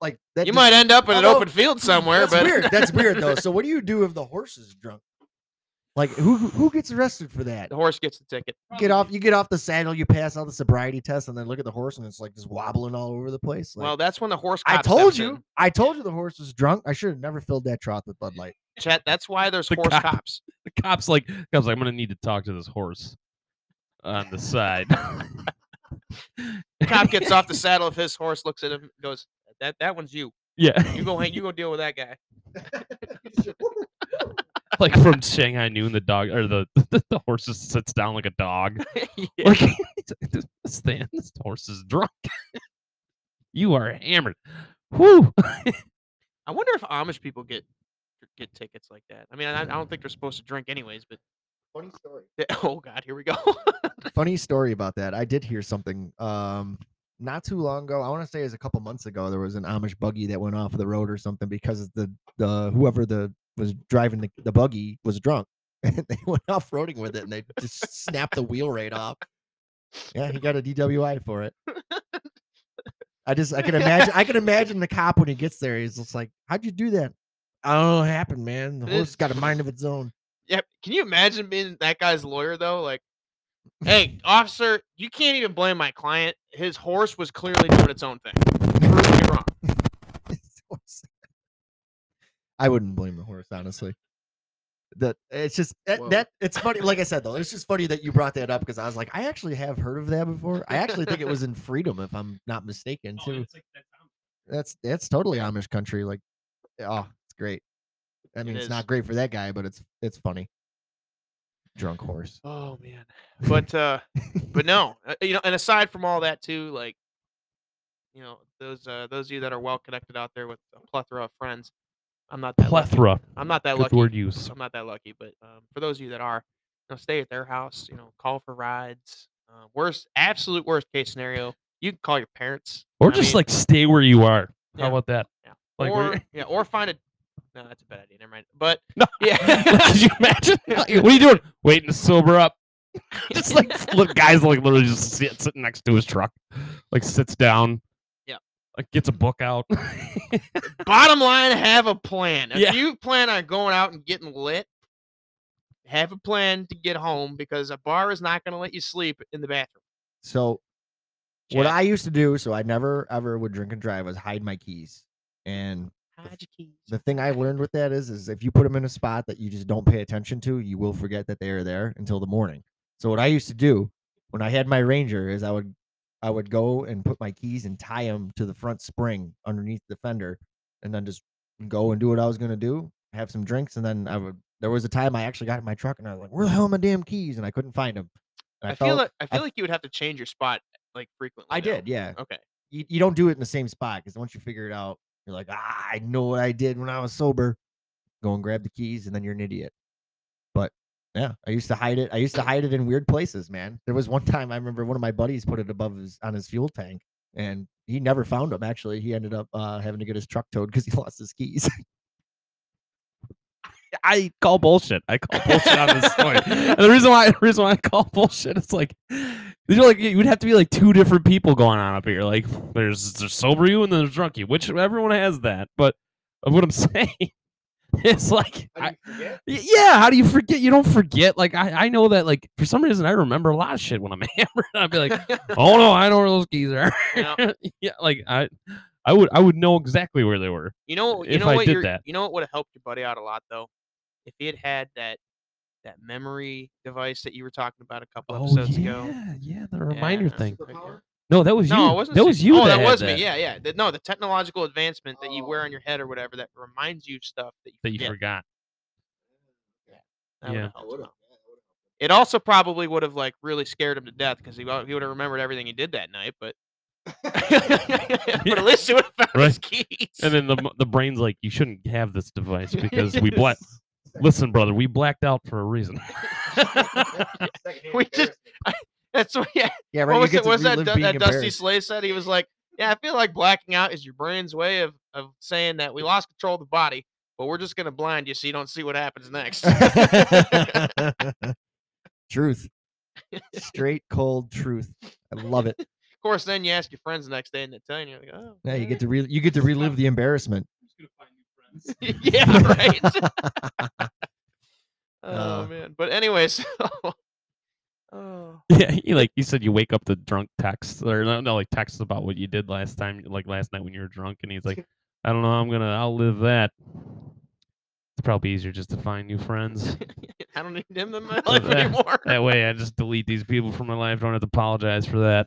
Like that. just- might end up in an Although, open field somewhere, That's but weird. That's weird though. So what do you do if the horse is drunk? Like who who who gets arrested for that? the horse gets the ticket. You get off you get off the saddle, you pass all the sobriety tests, and then look at the horse and it's like just wobbling all over the place. Like, well, that's when the horse. I told you, in. I told you the horse was drunk. I should have never filled that trough with Bud Light. [LAUGHS] Chet, that's why there's The horse cop. cops. [LAUGHS] The cop's like, cop's like, I'm gonna need to talk to this horse on the side. [LAUGHS] cop gets off the saddle of his horse, looks at him, goes, "That that one's you. yeah, You go hang. You go deal with that guy." [LAUGHS] like from Shanghai Noon, the dog or [LAUGHS] the the horse just sits down like a dog. [LAUGHS] yeah. Like this, this thing, this horse is drunk. you are hammered. Whoo! I wonder if Amish people get get tickets like that. I mean, I, I don't think they're supposed to drink anyways, but Funny story. oh god, here we go. Funny story about that. I did hear something um not too long ago. I want to say it was a couple months ago. There was an Amish buggy that went off of the road or something because of the the whoever the was driving the, the buggy was drunk. [LAUGHS] And they went off roading with it and they just snapped the wheel right off. Yeah, he got a DWI for it. I just I can imagine I can imagine the cop when he gets there. He's just like, How'd you do that? I don't know what happened, man. The horse got a mind of its own. yeah, can you imagine being that guy's lawyer though? Like, hey, officer, you can't even blame my client. His horse was clearly doing its own thing. Prove me wrong. His horse. I wouldn't blame the horse, honestly. That it's just that, Whoa. that it's funny. Like I said though, it's just funny that you brought that up because I was like, I actually have heard of that before. I actually think it was in Freedom, if I'm not [LAUGHS] mistaken, too. That's that's totally Amish country. Like, oh, it's great. I mean, it's is. not great for that guy, but it's it's funny. Drunk horse. Oh man, but uh, but no, uh, you know, and aside from all that too, like, you know, those uh, those of you that are well connected out there with a plethora of friends, I'm not that lucky. Plethora. I'm not that Good lucky. word use. I'm not that lucky, but um, for those of you that are, you know, stay at their house. You know, call for rides. Uh, worst, absolute worst case scenario, you can call your parents, Or I just mean, like stay where you are. Yeah. How about that? Yeah. Like or yeah, or find a. No, that's a bad idea. Never mind. But [LAUGHS] No. yeah, [LAUGHS] Could you imagine? [LAUGHS] Like, what are you doing? Waiting to sober up. Just like little guys like literally just sit, sitting next to his truck. Like sits down. Yeah. Like gets a book out. [LAUGHS] bottom line, have a plan. If Yeah. you plan on going out and getting lit, have a plan to get home because a bar is not going to let you sleep in the bathroom. So what I used to do, so I never ever would drink and drive, was hide my keys. And hide your keys. the thing I learned with that is, is if you put them in a spot that you just don't pay attention to, you will forget that they are there until the morning. So what I used to do when I had my Ranger is I would, I would go and put my keys and tie them to the front spring underneath the fender, and then just go and do what I was gonna do, have some drinks, and then I would. There was a time I actually got in my truck and I was like, "Where the hell are my damn keys?" And I couldn't find them. I, feel like I feel like you would have to change your spot like frequently. I though. did, yeah. Okay. you, you don't do it in the same spot because once you figure it out, you're like, ah, I know what I did when I was sober. Go and grab the keys, and then you're an idiot. Yeah, I used to hide it. I used to hide it in weird places, man. There was one time I remember one of my buddies put it above his on his fuel tank, and he never found them. Actually, he ended up uh, having to get his truck towed because he [LAUGHS] lost his keys. [LAUGHS] I call bullshit. I call bullshit on this [LAUGHS] story. And the reason why the reason why I call bullshit is like these are like you would have to be like two different people going on up here. Like there's there's sober you and then there's drunk you, which everyone has that. But of what I'm saying [LAUGHS] is like I, yeah, how do you forget? You don't forget. Like I, I know that like for some reason I remember a lot of shit when I'm [LAUGHS] hammered. I'd be like, [LAUGHS] oh no, I know where those keys are. Yeah. yeah, like I I would I would know exactly where they were. You know, you If know I what did you're- that. you know what would have helped your buddy out a lot though, if he had had that that memory device that you were talking about a couple oh, episodes ago. Oh, yeah, yeah, the reminder Yeah. thing. Okay. No, that was No, you. it wasn't. that was you. Oh, that, had was that, me. Yeah, yeah. The- no, the technological advancement that you wear on your head or whatever that reminds you of stuff that you That you forgot. That Yeah. It also probably would have like really scared him to death because he, he would have remembered everything he did that night. But [LAUGHS] but at [LAUGHS] least he would have found his keys. And then the the brain's like, you shouldn't have this device [LAUGHS] because we black. Listen, brother, we blacked out for a reason. we just that's what yeah. yeah, right. What was it? Was that that Dusty. Slay said? He was like, "Yeah, I feel like blacking out is your brain's way of of saying that we lost control of the body, but we're just gonna blind you so you don't see what happens next." [LAUGHS] truth, [LAUGHS] straight cold truth. I love it. Of course, then you ask your friends the next day and they tell you, you're like, "Oh, Yeah, you get to re- you get to relive the embarrassment. [LAUGHS] yeah, right. oh Uh. man, but anyways, oh, [LAUGHS] yeah, you like you said you wake up the drunk texts or no, no, like texts about what you did last time, like last night when you were drunk, and he's like, [LAUGHS] I don't know, I'm gonna, I'll live that. It's probably easier just to find new friends. [LAUGHS] I don't need them in my life that- anymore. that way, I just delete these people from my life. Don't have to apologize for that.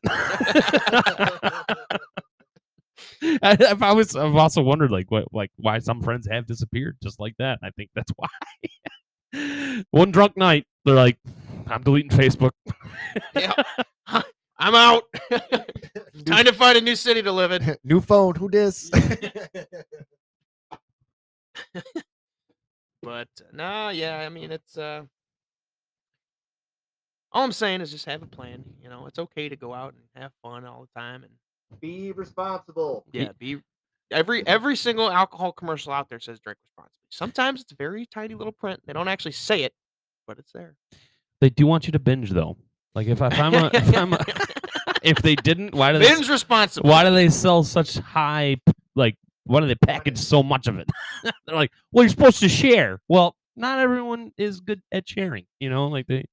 I, I've always, I've also wondered like what, like why some friends have disappeared just like that. I think that's why. One drunk night, they're like, "I'm deleting Facebook." yeah. [LAUGHS] [LAUGHS] I'm out. [LAUGHS] Time to find a new city to live in. New phone. Who dis? But no, yeah, I mean it's uh all I'm saying is just have a plan. You know, it's okay to go out and have fun all the time and Be responsible. yeah, be every every single alcohol commercial out there says drink responsibly. Sometimes it's very tiny little print. They don't actually say it, but it's there. They do want you to binge though. Like if, I- if I'm a, if [LAUGHS] I'm a, if they didn't, why do they Binge responsible. why do they sell such high like why do they package so much of it [LAUGHS] they're like well you're supposed to share well not everyone is good at sharing you know like they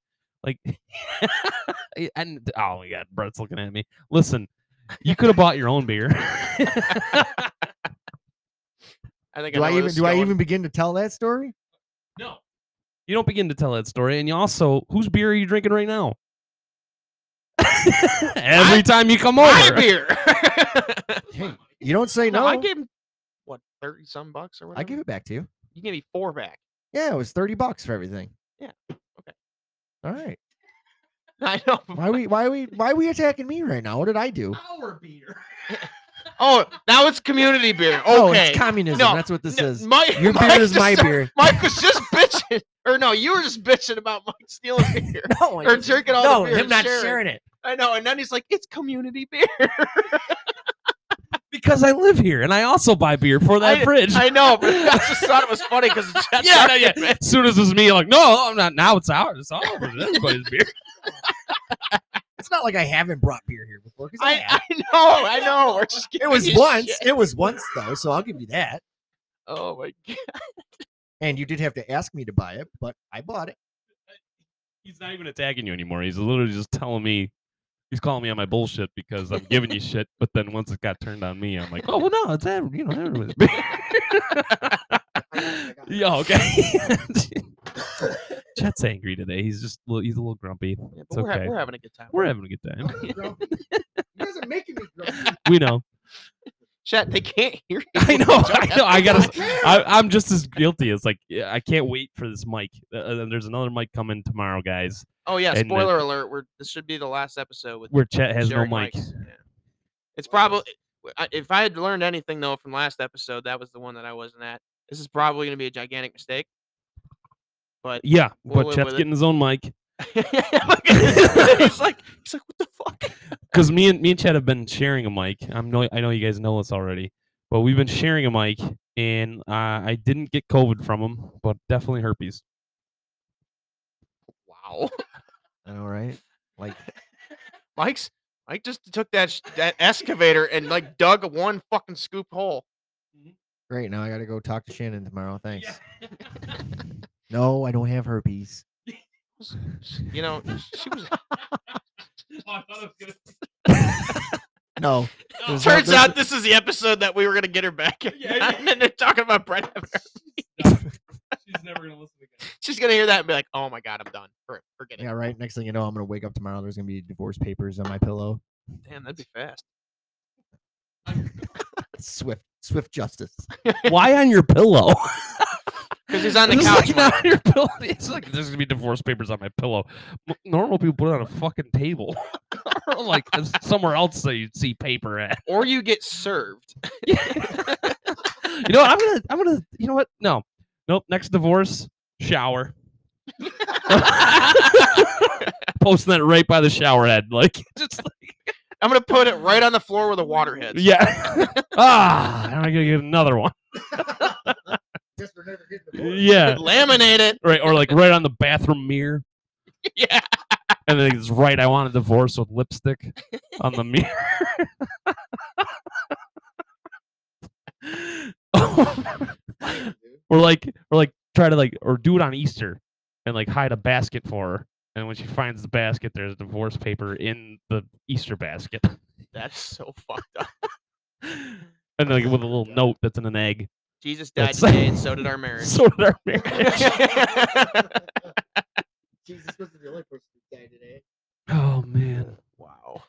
like [LAUGHS] and oh my god brett's looking at me listen you could have bought your own beer I think Do I, I even do is I even begin to tell that story? no you don't begin to tell that story and you also whose beer are you drinking right now [LAUGHS] every My- time you come over. my beer? [LAUGHS] Hey, you don't say no. no, I gave him what thirty some bucks or whatever. I give it back to you. You gave me four back. Yeah, it was thirty bucks for everything. Yeah, okay. All right. [LAUGHS] I know. Why we why we why are we attacking me right now? What did I do? our beer Oh, now it's community beer. Okay. Oh, it's communism. No, That's what this No, is. Mike, Your Mike beer is just my beer. Mike was just bitching, or no, you were just bitching about Mike stealing beer [LAUGHS] No, or drinking all no, the beer. No, him not sharing. sharing it. I know, and then he's like, "It's community beer." [LAUGHS] because I live here and I also buy beer for that I- fridge. I know, but [LAUGHS] I just thought it was funny because yeah, no, yeah. As soon as it's me, like, no, I'm not. Now it's ours. It's all over. Everybody's beer. It's not like I haven't brought beer here before. 'cause I, I. I know, I [LAUGHS] know. We're just it was once. shit. It was once though, so I'll give you that. Oh my [LAUGHS] god! And you did have to ask me to buy it, but I bought it. He's not even attacking you anymore. He's literally just telling me. He's calling me on my bullshit because I'm giving you shit. But then once it got turned on me, I'm like, oh well, no, it's ev- you know everybody's beer. [LAUGHS] yeah, okay. Chet's angry today. He's just a little- he's a little grumpy. Yeah, It's we're, ha- okay. we're having a good time. We're having a good time. you guys are making me grumpy. [LAUGHS] We know. Chat, they can't hear [LAUGHS] you. I know. I have know. to I gotta. watch. s- I, I'm just as guilty. It's like I can't wait for this mic. Uh, Uh, there's another mic coming tomorrow, guys. Oh yeah, and the- spoiler alert. We're this should be the last episode with Where Chet has no mic. mics. Yeah. It's probably if I had learned anything though from last episode, that was the one that I wasn't at. This is probably going to be a gigantic mistake. But Yeah, We'll but live Chet's with it. getting his own mic Look [LAUGHS] he's like he's like what the fuck? [LAUGHS] because me and me and Chet have been sharing a mic. I'm know I know you guys know this already, but we've been sharing a mic, and uh, I didn't get COVID from him, but definitely herpes. Wow. I know, right? Like [LAUGHS] Mike's Mike just took that sh- that excavator and like dug one fucking scoop hole. great. Now I got to go talk to Shannon tomorrow. Thanks. No, I don't have herpes. [LAUGHS] You know, she was. [LAUGHS] Oh, [LAUGHS] no. There's no- Turns there's- out this is the episode that we were gonna get her back. Yeah, yeah. and then they're talking about Brett. having her- She's never gonna listen again. She's gonna hear that and be like, "Oh my god, I'm done. For, forget it." Yeah, right. Next thing you know, I'm gonna wake up tomorrow. There's gonna be divorce papers on my pillow. Damn, that'd be fast. Swift, swift justice. Why on your pillow? Because he's on the It's couch. like Mike. not on your pillow. It's like there's gonna be divorce papers on my pillow. Normal people put it on a fucking table, [LAUGHS] or like somewhere else that you'd see paper at. or you get served. [LAUGHS] you know what? I'm gonna, I'm gonna, you know what? No, nope. Next divorce, shower. [LAUGHS] Posting that right by the shower head, like just like, I'm gonna put it right on the floor where the water hits. yeah. ah, I'm gonna get another one. Guess we're never Yeah, Laminate it. right, or like right on the bathroom mirror, [LAUGHS] Yeah. and then it's right. I want a divorce with lipstick on the mirror. [LAUGHS] [LAUGHS] or like, or like try to like, or do it on Easter, and like hide a basket for her. And when she finds the basket, there's divorce paper in the Easter basket, That's so fucked up. and like with a little note that's in an egg. Jesus died That's- today, and so did our marriage. So did our [LAUGHS] marriage. [LAUGHS] Jesus wasn't the only person who died today. oh man. [LAUGHS] wow,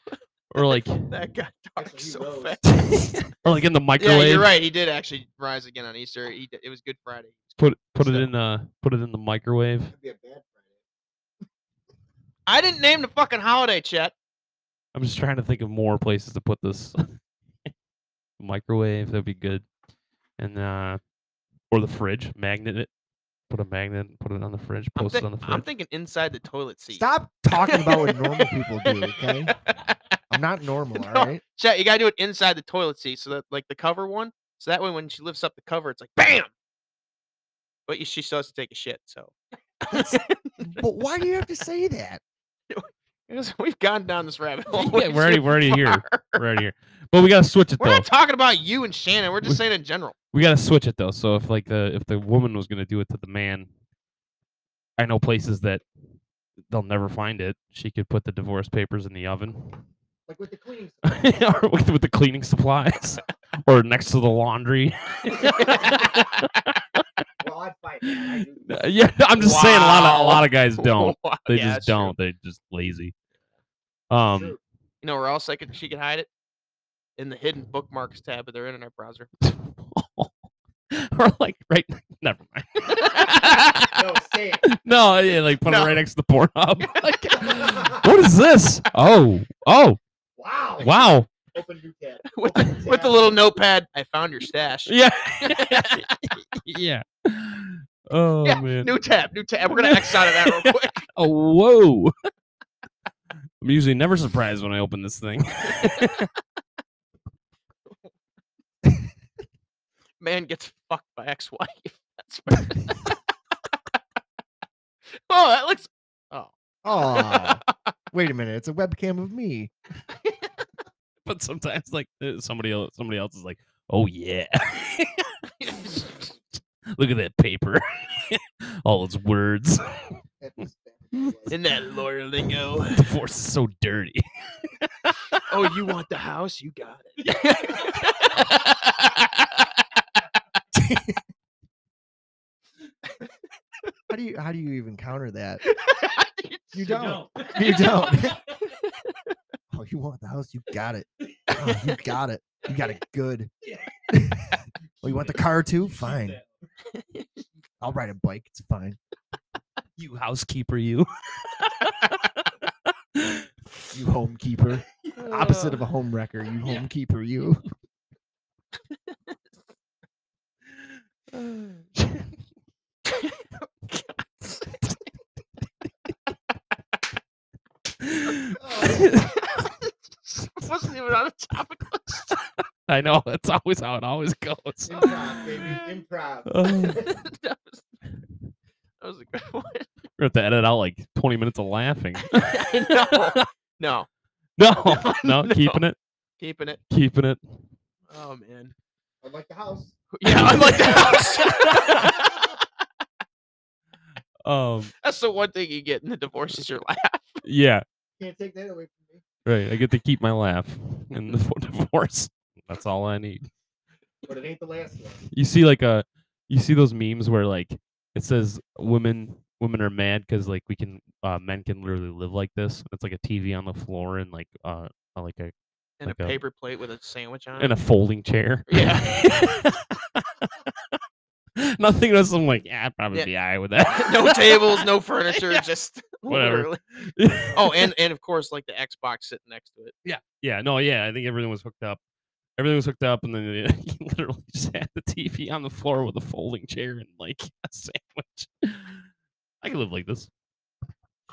Or like, that guy dark Actually, he so rose. fast. or like in the microwave. yeah, microwave. you're right. He did actually rise again on Easter. He d- it was Good Friday. Put put it in uh put it in the microwave. Could be a bad Friday. I didn't name the fucking holiday, Chet. I'm just trying to think of more places to put this. microwave, that'd be good. And uh or the fridge, magnet it. Put a magnet, put it on the fridge, post thi- it on the fridge. I'm thinking inside the toilet seat. Stop talking about what normal people do, [LAUGHS] okay? I'm not normal, No. all right? Chet, you gotta do it inside the toilet seat, so that like the cover one, so that way when she lifts up the cover, it's like bam. But she still has to take a shit. So [LAUGHS] But why do you have to say that? Because [LAUGHS] we've gone down this rabbit [LAUGHS] hole. Yeah, we're already- too we're already here. We're right here. But we gotta switch it We're though. not talking about you and Shannon. We're just We- saying in general. we gotta switch it though. So if like the if the woman was gonna do it to the man, I know places that they'll never find it. She could put the divorce papers in the oven, Like with the cleaning [LAUGHS] or with, with the cleaning supplies, or next to the laundry. Well, I'd fight that. I do. yeah, I'm just saying a lot of a lot of guys don't. They yeah, just don't. They're just lazy. Um, True. You know where else I could she could hide it? In the hidden bookmarks tab of their internet browser. [LAUGHS] or like right. Never mind. [LAUGHS] No, say it. [LAUGHS] No, yeah, like put No. it right next to the Pornhub. like, what is this? Oh, oh, Wow. wow. Open new tab. with, the, with the little notepad, I found your stash. Yeah. yeah. Oh Yeah, man. New tab, new tab. We're gonna X out of that real quick. Oh whoa. I'm usually never surprised when I open this thing. [LAUGHS] Man gets fucked by ex-wife. That's what- [LAUGHS] oh, that looks. Oh, Oh, [LAUGHS] wait a minute. It's a webcam of me. but sometimes like uh, somebody else somebody else is like, "Oh yeah." Look at that paper. All its words. [LAUGHS] in that lawyer lingo. Divorce is so dirty. [LAUGHS] Oh, you want the house? You got it. How do you how do you even counter that? [LAUGHS] You You don't. don't. You don't. Oh, you want the house? You got it. Oh, you got it. You got it good. oh, you want the car too? Fine. I'll ride a bike. It's fine. You housekeeper, you. You homekeeper. Opposite of a home wrecker. You Yeah. homekeeper. You. oh. wasn't even on the topic list. I know that's always how it always goes. Improv, baby. Improv. Oh. [LAUGHS] [LAUGHS] that, was, that was a good [LAUGHS] one. We're gonna have to edit out like 20 minutes of laughing. [LAUGHS] I know. [LAUGHS] No, no, no, No. keeping it, keeping it. keeping it. Oh man. I like the house. Yeah, I like the house. Um, That's the one thing you get in the divorce is your laugh. yeah, Can't take that away from me. right. I get to keep my laugh in the divorce. That's all I need. But it ain't the last one. You see, like a, you see those memes where like it says women women are mad because like we can uh, men can literally live like this. It's like a TV on the floor and like uh uh, like a And Like a paper plate with a sandwich on and it. a folding chair. [LAUGHS] Yeah. [LAUGHS] Nothing else. I'm like, yeah, I'd probably Yeah. be alright with that. [LAUGHS] no tables, no furniture, Yeah. just Whatever. literally. Oh, and and of course, like the Xbox sitting next to it. Yeah, yeah, no, yeah. I think everything was hooked up. Everything was hooked up, and then [LAUGHS] he literally just had the TV on the floor with a folding chair and like [LAUGHS] a sandwich. I could live like this.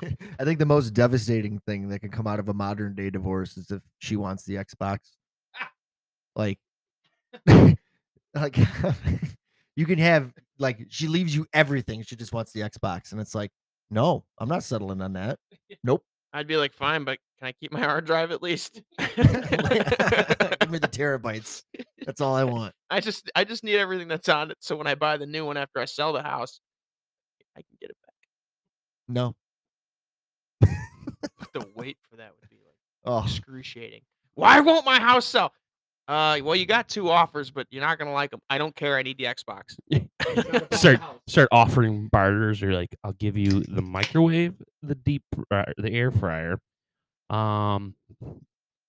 I think the most devastating thing that can come out of a modern day divorce is if she wants the Xbox. Like, [LAUGHS] like you can have like she leaves you everything. She just wants the Xbox, and it's like, no, I'm not settling on that. Nope. I'd be like, fine, but can I keep my hard drive at least? [LAUGHS] Give me the terabytes. That's all I [LAUGHS] want. I just I just need everything that's on it. So when I buy the new one after I sell the house, I can get it back. No. But the wait for that would be like Oh, excruciating. Why won't my house sell? Uh, well, you got two offers, but you're not gonna like them. I don't care. I need the Xbox. [LAUGHS] start start offering barters. You're like, I'll give you the microwave, the deep, fry- the air fryer, um,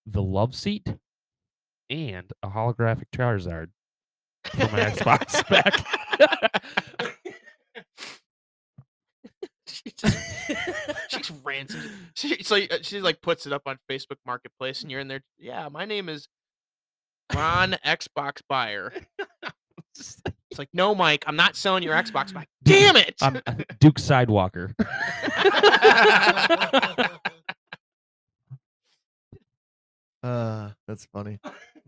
the love seat, and a holographic Charizard for my Xbox [LAUGHS] back. [LAUGHS] she just, she just rants. [LAUGHS] She, so she like puts it up on Facebook Marketplace, and you're in there. Yeah, my name is Ron Xbox Buyer. It's like, no, Mike, I'm not selling your Xbox. Mike, Damn it! I'm Duke Sidewalker. Uh, that's funny.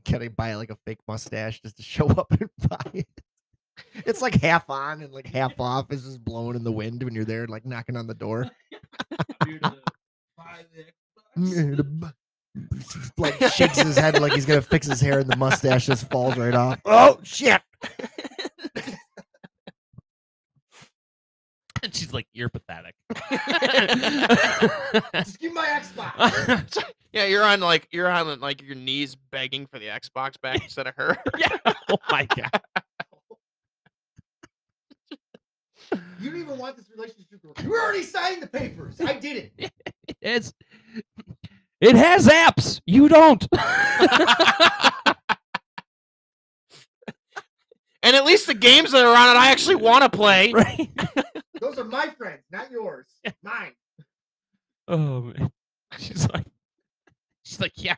Can I buy like a fake mustache just to show [LAUGHS] up and buy it? It's like half on and like half off. It's just blowing in the wind when you're there, like knocking on the door. [LAUGHS] like shakes his head like he's gonna fix his hair, and the mustache just falls right off. [LAUGHS] Oh shit! And she's like, "You're pathetic." [LAUGHS] Just give my Xbox. [LAUGHS] Yeah, you're on like you're on like your knees begging for the Xbox back instead of her. [LAUGHS] yeah. Oh my god. You don't even want this relationship to work. You already signed the papers. I did it. It's it has apps. You don't. And at least the games that are on it, I actually want to play. [LAUGHS] right. [LAUGHS] Those are my friends, not yours. Mine. Oh man. [LAUGHS] She's like She's like, yeah.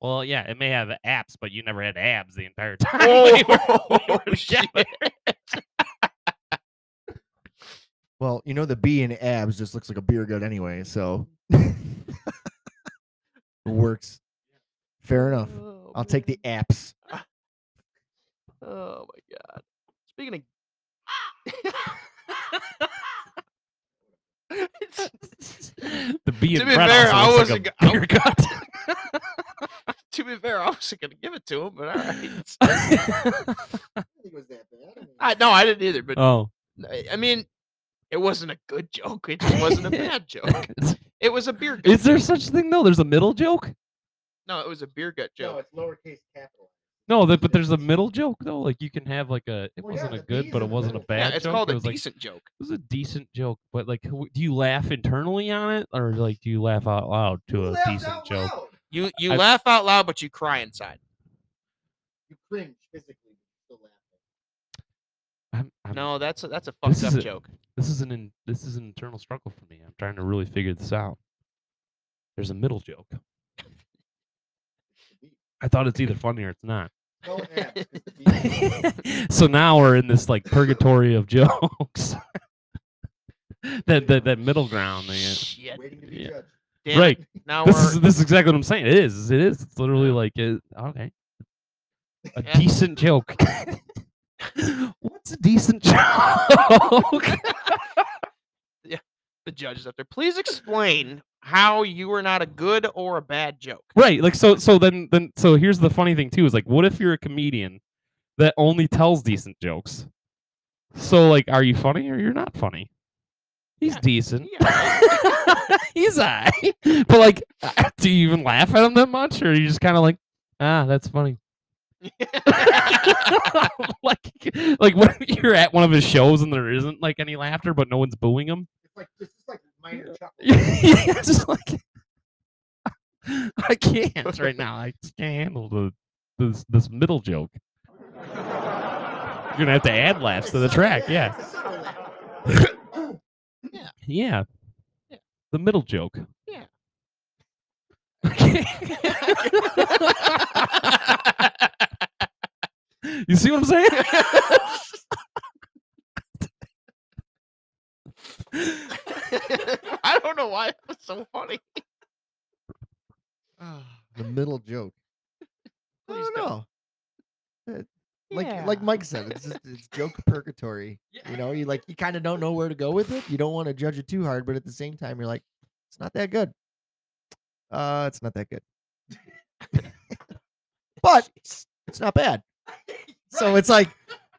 Well, yeah, it may have apps, but you never had abs the entire time. when you were- oh, when you were Oh, shit. Well, you know the B in abs just looks like a beer gut anyway, so it works. Fair enough. Oh, I'll take the man. apps. Oh my god. Speaking of [LAUGHS] the B To be fair, I wasn't like go- a beer gut. [LAUGHS] to be fair, I wasn't gonna give it to him, but all right. [LAUGHS] it was that bad. I, no, I didn't either. But oh. I- I mean, it wasn't a good joke. It just wasn't a bad joke. It was a beer gut. Is there joke. such thing though? There's a middle joke? No, it was a beer gut joke. No, it's lowercase capital. No, that, but there's a middle joke though. Like you can have like a. It Well, yeah, wasn't a the good, B's but in it the wasn't a middle. bad yeah, it's joke. called it a was like decent joke. it was a decent joke, but like, who- do you laugh internally on it, or like do you laugh out loud to a decent joke? You you I- laugh out loud, but you cry inside. You cringe physically, but you still laugh. I'm, I'm, No, that's a, that's a This fucked is up a- joke. This is an in, this is an internal struggle for me. I'm trying to really figure this out. There's a middle joke. [LAUGHS] I thought it's [LAUGHS] either funny or it's not. No abs. [LAUGHS] it's the B. [LAUGHS] so now we're in this like purgatory of jokes. [LAUGHS] that, that that middle ground. the, Shit. Waiting to be Yeah. Damn Right. It. Now This we're is this is exactly what I'm saying. It is. It is. It's literally like it, okay. A Yeah. decent joke. What's a decent joke? Yeah. The judges up there. Please explain how you are not a good or a bad joke. right. Like so so then then so here's the funny thing too is like what if you're a comedian that only tells decent jokes? So like are you funny or you're not funny? He's Yeah, decent. yeah. [LAUGHS] He's I. But like [LAUGHS] do you even laugh at him that much or are you just kind of like ah that's funny? [LAUGHS] like like when you're at one of his shows and there isn't like any laughter but no one's booing him. It's like it's just like minor chuckle. yeah, [LAUGHS] just like [LAUGHS] I can't right now. I just can't handle the this this middle joke. You're gonna have to add laughs to the track. Yeah, it's a subtle laugh. [COUGHS] yeah. Yeah. The middle joke. Yeah. [LAUGHS] you see what I'm saying? [LAUGHS] I don't know why it was so funny. [SIGHS] the middle joke. I Please don't know. Uh, Like Yeah. like Mike said, it's just it's joke purgatory. [LAUGHS] You know, you like you kind of don't know where to go with it. You don't want to judge it too hard, but at the same time, you're like, it's not that good. Uh, it's not that good. [LAUGHS] but it's not bad. So it's like,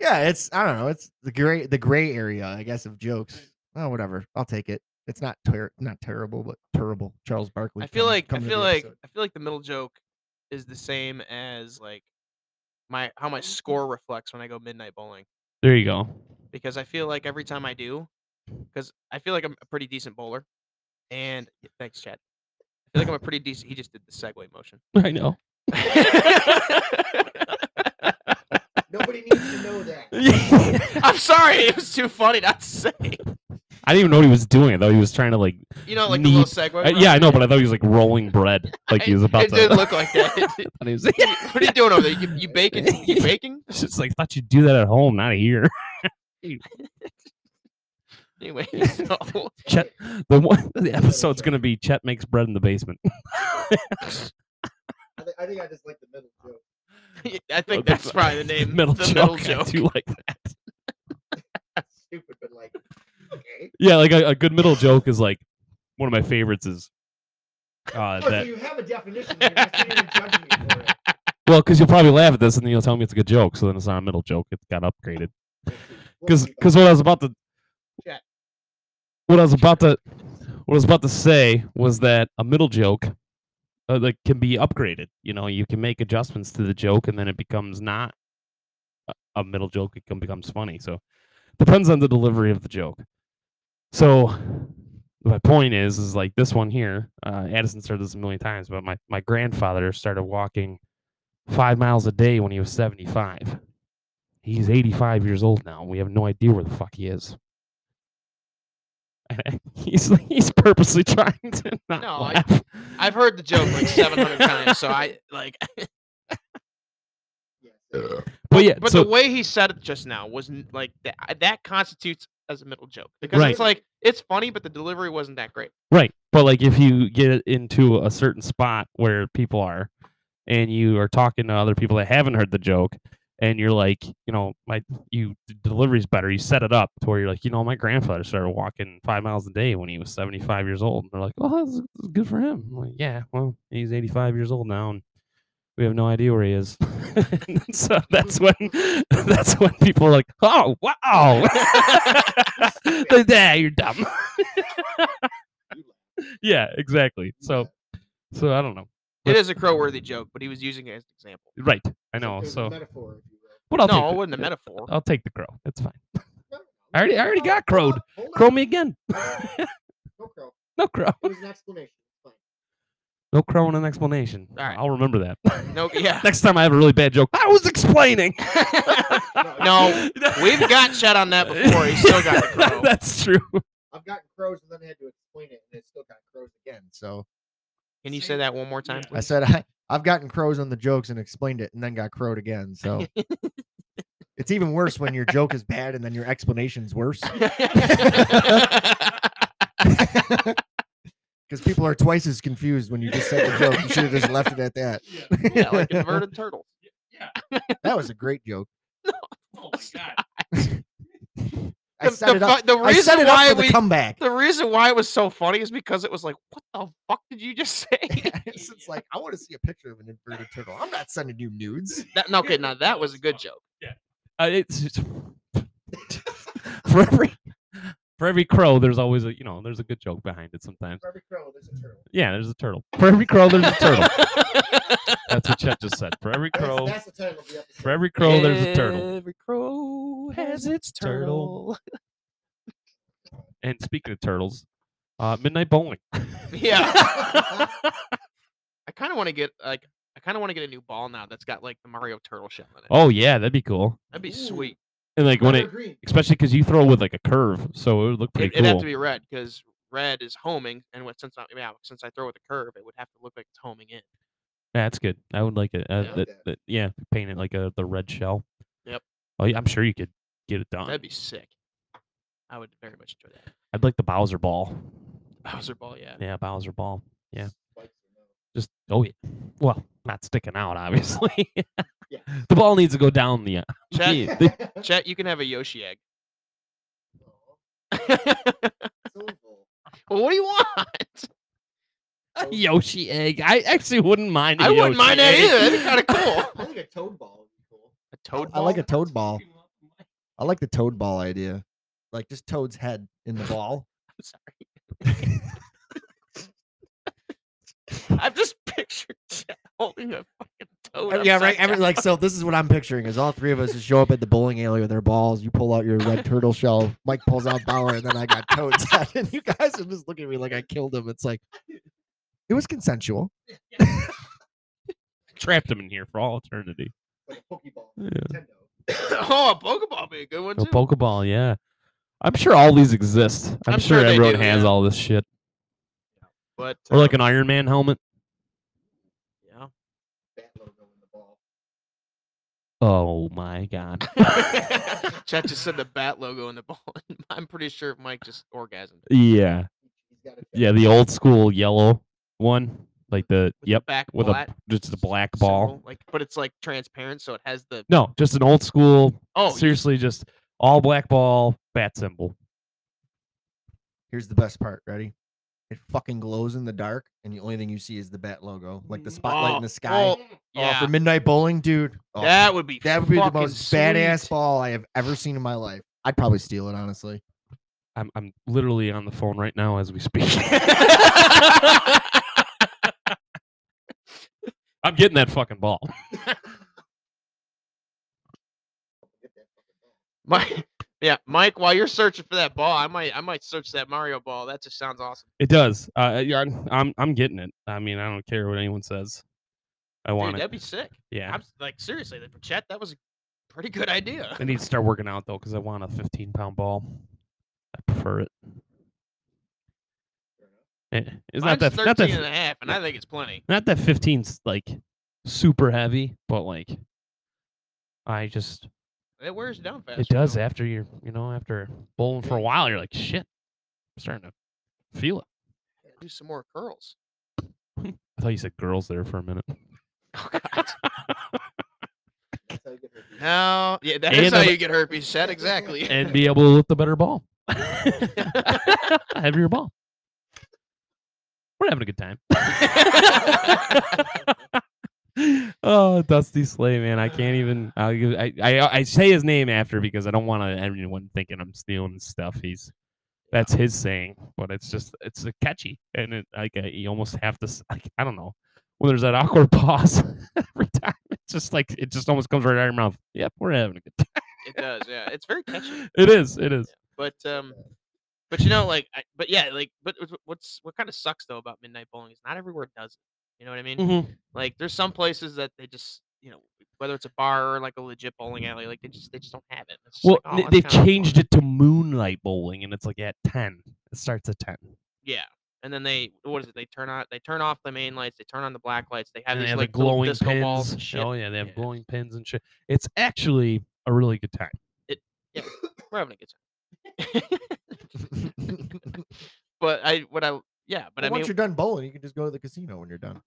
yeah, it's I don't know, it's the gray the gray area, I guess, of jokes. Oh, whatever, I'll take it. It's not ter- not terrible, but terrible. Charles Barkley. I feel coming- like I coming to feel the like episode. I feel like the middle joke is the same as like my how my mm-hmm. score reflects when I go midnight bowling There you go. because I feel like every time I do, because I feel like I'm a pretty decent bowler, and yeah, thanks, Chad. I feel like I'm a pretty decent. He just did the segue motion. [LAUGHS] I know. [LAUGHS] Nobody needs to know that. [LAUGHS] I'm sorry, it was too funny not to say. I didn't even know what he was doing. I thought he was trying to like. You know, like the little Neat. segue. Uh, yeah, I know, but I thought he was like rolling bread, like he was about to it to. did [LAUGHS] look like that. [LAUGHS] thought he was- what are you doing over there? You, you baking? [LAUGHS] You baking? It's just like thought you'd do that at home, not here. Anyway, so Chet, the one the episode's gonna be Chet makes bread in the basement. I, thi- I think I just like the middle joke. I think the- that's probably the name. middle the joke. middle I joke. do like that. Stupid, but like, Yeah, like a, a good middle joke is like one of my favorites is [LAUGHS] uh Oh, so that you have a definition. You're not sitting here judging me for it. [LAUGHS] well because you'll probably laugh at this and then you'll tell me it's a good joke, so then it's not a middle joke. It got upgraded. [LAUGHS] Because because what I was about to what I was about to what I was about to say was that a middle joke uh, like can be upgraded. You know, you can make adjustments to the joke and then it becomes not a, a middle joke. It can becomes funny. So depends on the delivery of the joke. So my point is is like this one here. Uh, Addison said this a million times, but my my grandfather started walking five miles a day when he was seventy five. He's 85 years old now. and We have no idea where the fuck he is. [LAUGHS] he's he's purposely [LAUGHS] trying to not No, I- laugh. I've heard the joke like 700 [LAUGHS] times, so I like. Yeah, so- but yeah, But so the way he said it just now was n- like that. That constitutes as a middle joke because Right. it's like it's funny, but the delivery wasn't that great. right. But like if you get into a certain spot where people are, and you are talking to other people that haven't heard the joke, and you're like, you know, my you the delivery's better. You set it up to where you're like, you know, my grandfather started walking five miles a day when he was 75 years old. And they're like, oh, that's, that's good for him. I'm like, yeah, well, he's 85 years old now, and we have no idea where he is. [LAUGHS] So that's when [LAUGHS] that's when people are like, oh, wow, [LAUGHS] yeah, you're dumb. yeah, exactly. So, so I don't know. It is a crow-worthy joke, but he was using it as an example. Right, I know. it So, metaphor, if you will. but I'll no, take it the- wasn't a metaphor. I'll take the crow. It's fine. No, no, I already- I already got crowed. Crow me again. No crow. no crow. It was an explanation. It's fine. No crow and an explanation. All right. I'll remember that. [LAUGHS] No, yeah. Next time I have a really bad joke, I was explaining. [LAUGHS] No, We've got Chet on that before. He still got the [LAUGHS] crow. That's true. I've gotten crows and then had to explain it, and it still got crows again. So Can you say that one more time, Yeah. I please? said I, I've gotten crows on the jokes and explained it, and then got crowed again. So it's even worse when your joke is bad and then your explanation's worse because people are twice as confused when you just said the joke. You should have just left it at that. yeah, like [LAUGHS] inverted turtle. that was a great joke. [LAUGHS] Oh my god. I The- set the it up. fu- the I set reason it why up for the comeback. The reason why it was so funny is because it was like, what the fuck did you just say? [LAUGHS] it's, it's like I want to see a picture of an inverted turtle. I'm not sending you nudes. that, no, okay, now that was a good joke. Uh, it's, it's for every for every crow, there's always a you know there's a good joke behind it sometimes. For every crow, there's a turtle. Yeah, there's a turtle. For every crow, there's a turtle. [LAUGHS] That's what Chet just said. For every crow, that's the title of the episode. for every crow, there's a turtle. Every crow has its turtle. turtle. [LAUGHS] And speaking of turtles, uh, midnight bowling. Yeah. [LAUGHS] I kind of want to get like I kind of want to get a new ball now that's got like the Mario turtle shell in it. Oh yeah, that'd be cool. That'd be Ooh. sweet. And like when it, green. especially because you throw with like a curve, so it would look It, pretty it'd have to be red because red is homing, and what since I, yeah, since I throw with a curve, it would have to look like it's homing in. Yeah, that's good. I would like it. Uh, Yeah. that, that, yeah, paint it like a the red shell. Yep. Oh yeah, I'm sure you could get it done. That'd be sick. I would very much enjoy that. I'd like the Bowser ball. Bowser ball, yeah. Yeah, Bowser ball. Yeah. Just oh yeah. Well, not sticking out, obviously. [LAUGHS] Yeah. The ball needs to go down the. Uh, [LAUGHS] Chet, yeah, the- [LAUGHS] Chet, you can have a Yoshi egg. [LAUGHS] Well, what do you want? a Yoshi egg. I actually wouldn't mind. I I wouldn't mind that either. That'd be kind of cool. I think a toad ball would be cool. A toad I like a toad ball. I like the toad ball idea. Like just Toad's head in the ball. I'm sorry. I've just pictured Chet holding a fucking Toad yeah, right. Every, like so, this is what I'm picturing: is all three of us just show up at the bowling alley with their balls. You pull out your red [LAUGHS] turtle shell. Mike pulls out Bowser, and then I got Toad's head. And you guys are just looking at me like I killed him. It's like it was consensual. [LAUGHS] Trapped him in here for all eternity. Yeah. [LAUGHS] oh, a Pokeball be a good one A. Pokeball, yeah. I'm sure all these exist. I'm, I'm sure, sure they everyone do, has yeah. all this shit. but Or like um, an Iron Man helmet. yeah. Oh my god. [LAUGHS] Chet just said the bat logo in the ball. [LAUGHS] I'm pretty sure Mike just orgasmed. yeah. Yeah, the old school yellow one. Like the With the yep. back With flat a just the black symbol, ball. like, but it's like transparent, so it has the. No, just an old school Oh, you- seriously just all black ball, bat symbol. Here's the best part. Ready? It fucking glows in the dark, and the only thing you see is the bat logo, like the mm, spotlight in Oh, the sky. oh, Oh, yeah, for midnight bowling, dude. Oh, that would be that would be the fucking most badass ball I have ever seen in my life. I'd probably steal it, honestly. I'm I'm literally on the phone right now as we speak. [LAUGHS] I'm getting that fucking ball. [LAUGHS] Mike, yeah, Mike. While you're searching for that ball, I might, I might search that Mario ball. That just sounds awesome. It does. Uh, yeah, I'm- I'm getting it. I mean, I don't care what anyone says. I Dude, want that'd be sick. Yeah. I'm like seriously, for Chet, that was a pretty good idea. I need to start working out though because I want a 15 pound ball. I prefer it. Eh, It's not that not 13 and a half, and I think it's plenty. not that 15's like super heavy, but like I just It wears down fast. it does after you're you know after bowling for a while you're like shit. I'm starting to feel it. Do some more curls. [LAUGHS] I thought you said girls there for a minute. [LAUGHS] Oh God. No, yeah, that And is how the- you get herpes, Chet. Exactly. [LAUGHS] and be able to lift the better ball. Heavier ball. We're having a good time. Oh, Dusty Slay, man! I can't even. I'll give, I, I I say his name after because I don't want anyone thinking I'm stealing stuff. He's that's his saying, but it's just it's a catchy, and it like uh, you almost have to. Like, I don't know when there's that awkward [LAUGHS] pause every time. It's just like it just almost comes right out of your mouth. Yep, we're having a good time. it does. Yeah, it's very catchy. It is. It is. But um, but you know, like, I, but yeah, like, but what's- what's what kind of sucks though about midnight bowling is not everywhere does it. You know what I mean? Mhm. Like, there's some places that they just, you know, whether it's a bar or like a legit bowling alley, like they just they just don't have it. Well, like, oh, they- they've changed it to moonlight bowling, and it's like at ten. It starts at ten. Yeah. And then they what is it? They turn on they turn off the main lights, they turn on the black lights, they have and they have like the glowing pins. balls and shit. Oh yeah, they have Yeah. glowing pins and shit. It's actually a really good time. It yeah, we're having a good time. [LAUGHS] [LAUGHS] but I what I yeah, but But I once mean you're done bowling, you can just go to the casino when you're done.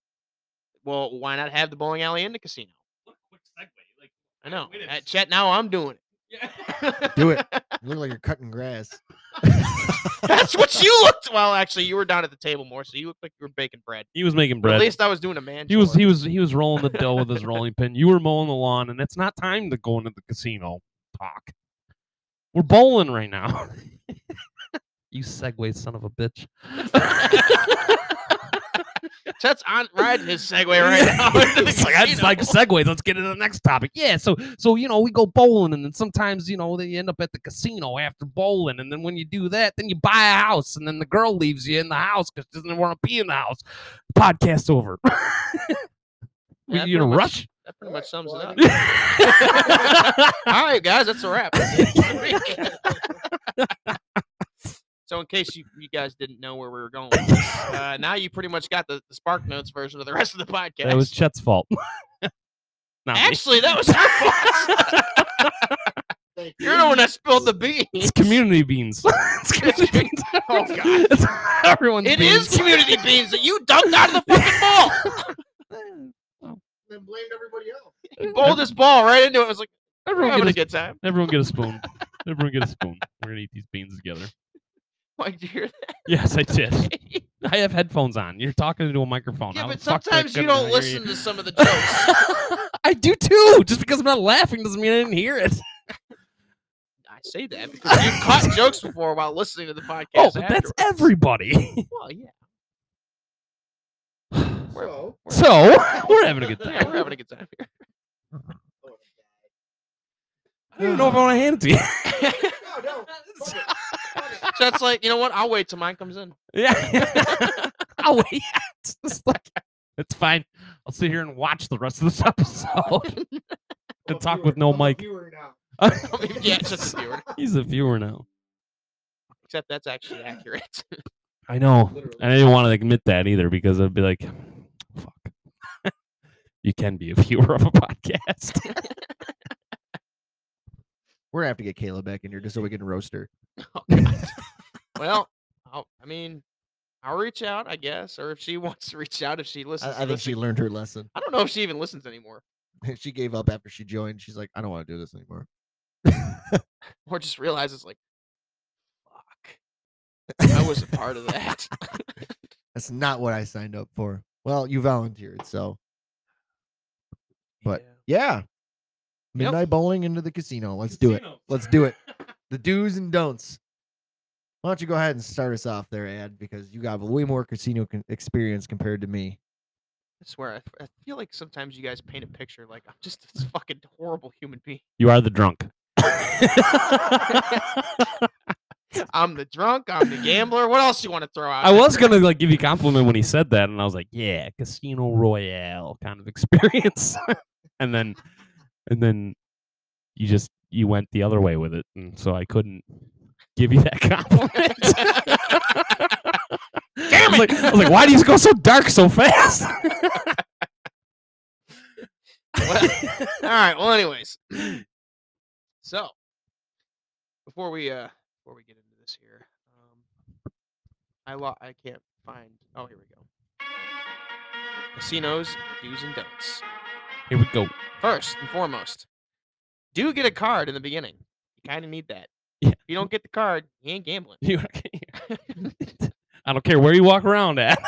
well, why not have the bowling alley in the casino? Quick segue. Like, I know. At uh, Chet now I'm doing Yeah. it. [LAUGHS] [LAUGHS] Do it. You look like you're cutting grass. [LAUGHS] That's what you looked well actually you were down at the table more, so you looked like you were baking bread. He was making But bread. at least I was doing a man. he was chore. he was he was rolling the dough with his rolling pin. You were mowing the lawn, and it's not time to go into the casino talk. We're bowling right now. You segue son of a bitch. [LAUGHS] Chet's on riding his Segway right now. it's [LAUGHS] like I just like segues. Let's get into the next topic. Yeah, so so you know we go bowling, and then sometimes you know they end up at the casino after bowling, and then when you do that, then you buy a house, and then the girl leaves you in the house because she doesn't want to be in the house. Podcast over. [LAUGHS] Yeah, you gonna pretty much- rush? That pretty much sums it up. All right, guys, that's a wrap. So, in case you, you guys didn't know where we were going, this, [LAUGHS] uh, now you pretty much got the, the Spark Notes version of the rest of the podcast. that was Chet's fault. [LAUGHS] Not me. Actually, that was her fault. [LAUGHS] You're the one that spilled the beans. It's community beans. it's community beans. Oh, God. It's everyone's It beans. is community beans that you dumped out of the fucking ball. then blamed everybody else. You bowled this ball right into it. I was like, Everyone having get a a, good time. everyone get a spoon. Everyone get a spoon. We're gonna eat these beans together. [LAUGHS] Mike, do you hear that? Yes, I did. [LAUGHS] I have headphones on. You're talking into a microphone. yeah, How but the fuck sometimes you don't hear listen to some of the [LAUGHS] jokes. I do too. Just because I'm not laughing doesn't mean I didn't hear it. I say that because you've caught jokes before while listening to the oh, podcast. Oh, but that's everybody. Well, yeah. [SIGHS] We're- So, So we're having a good Yeah, time. we're having a good time here. I don't even know if I want to hand it to you. no, no. So it's like, you know what? I'll wait till mine comes in. yeah. [LAUGHS] [LAUGHS] I'll wait. [LAUGHS] It's, like, it's fine. I'll sit here and watch the rest of this episode and talk with no mic. yeah, just a viewer. He's a viewer now. Except that's actually accurate. I know. Literally. And I didn't want to admit that either because I'd be like, fuck. you can be a viewer of a podcast. We're gonna have to get Kayla back in here just so we can roast her. [LAUGHS] Oh, well, [LAUGHS] I'll, I mean, I'll reach out, I guess, or if she [LAUGHS] wants to reach out, if she listens. I, I think this she learned her lesson. I don't know if she even listens anymore, she gave up after she joined. She's like, I don't want to do this anymore. or just realizes like, fuck, I was a part of that. That's not what I signed up for. Well, you volunteered, so But- Yeah. yeah. Yep. Midnight bowling into the casino. Let's do it. Let's do it. The do's and don'ts. Why don't you go ahead and start us off there, Ad? Because you got way more casino con- experience compared to me. I swear, I, f- I feel like sometimes you guys paint a picture like I'm just this fucking horrible human being. You are the drunk. [LAUGHS] I'm the drunk. I'm the gambler. What else do you want to throw out? I was gonna like give you a compliment when he said that, and I was like, "Yeah, Casino Royale kind of [LAUGHS] experience." and then, and then you just you went the other way with it, and so I couldn't give you that [LAUGHS] compliment. Damn [LAUGHS] I was, it! like, I was like, "Why do you go so dark so fast?" [LAUGHS] Well, All right. Well, anyways, so before we uh before we get into this here, um, I lo- I can't find. Oh, here we go. Casinos do's and don'ts. Here we go. First and foremost, do get a card in the beginning. You kind of need that. Yeah. If you don't get the card, you ain't gambling. [LAUGHS] I don't care where you walk around at.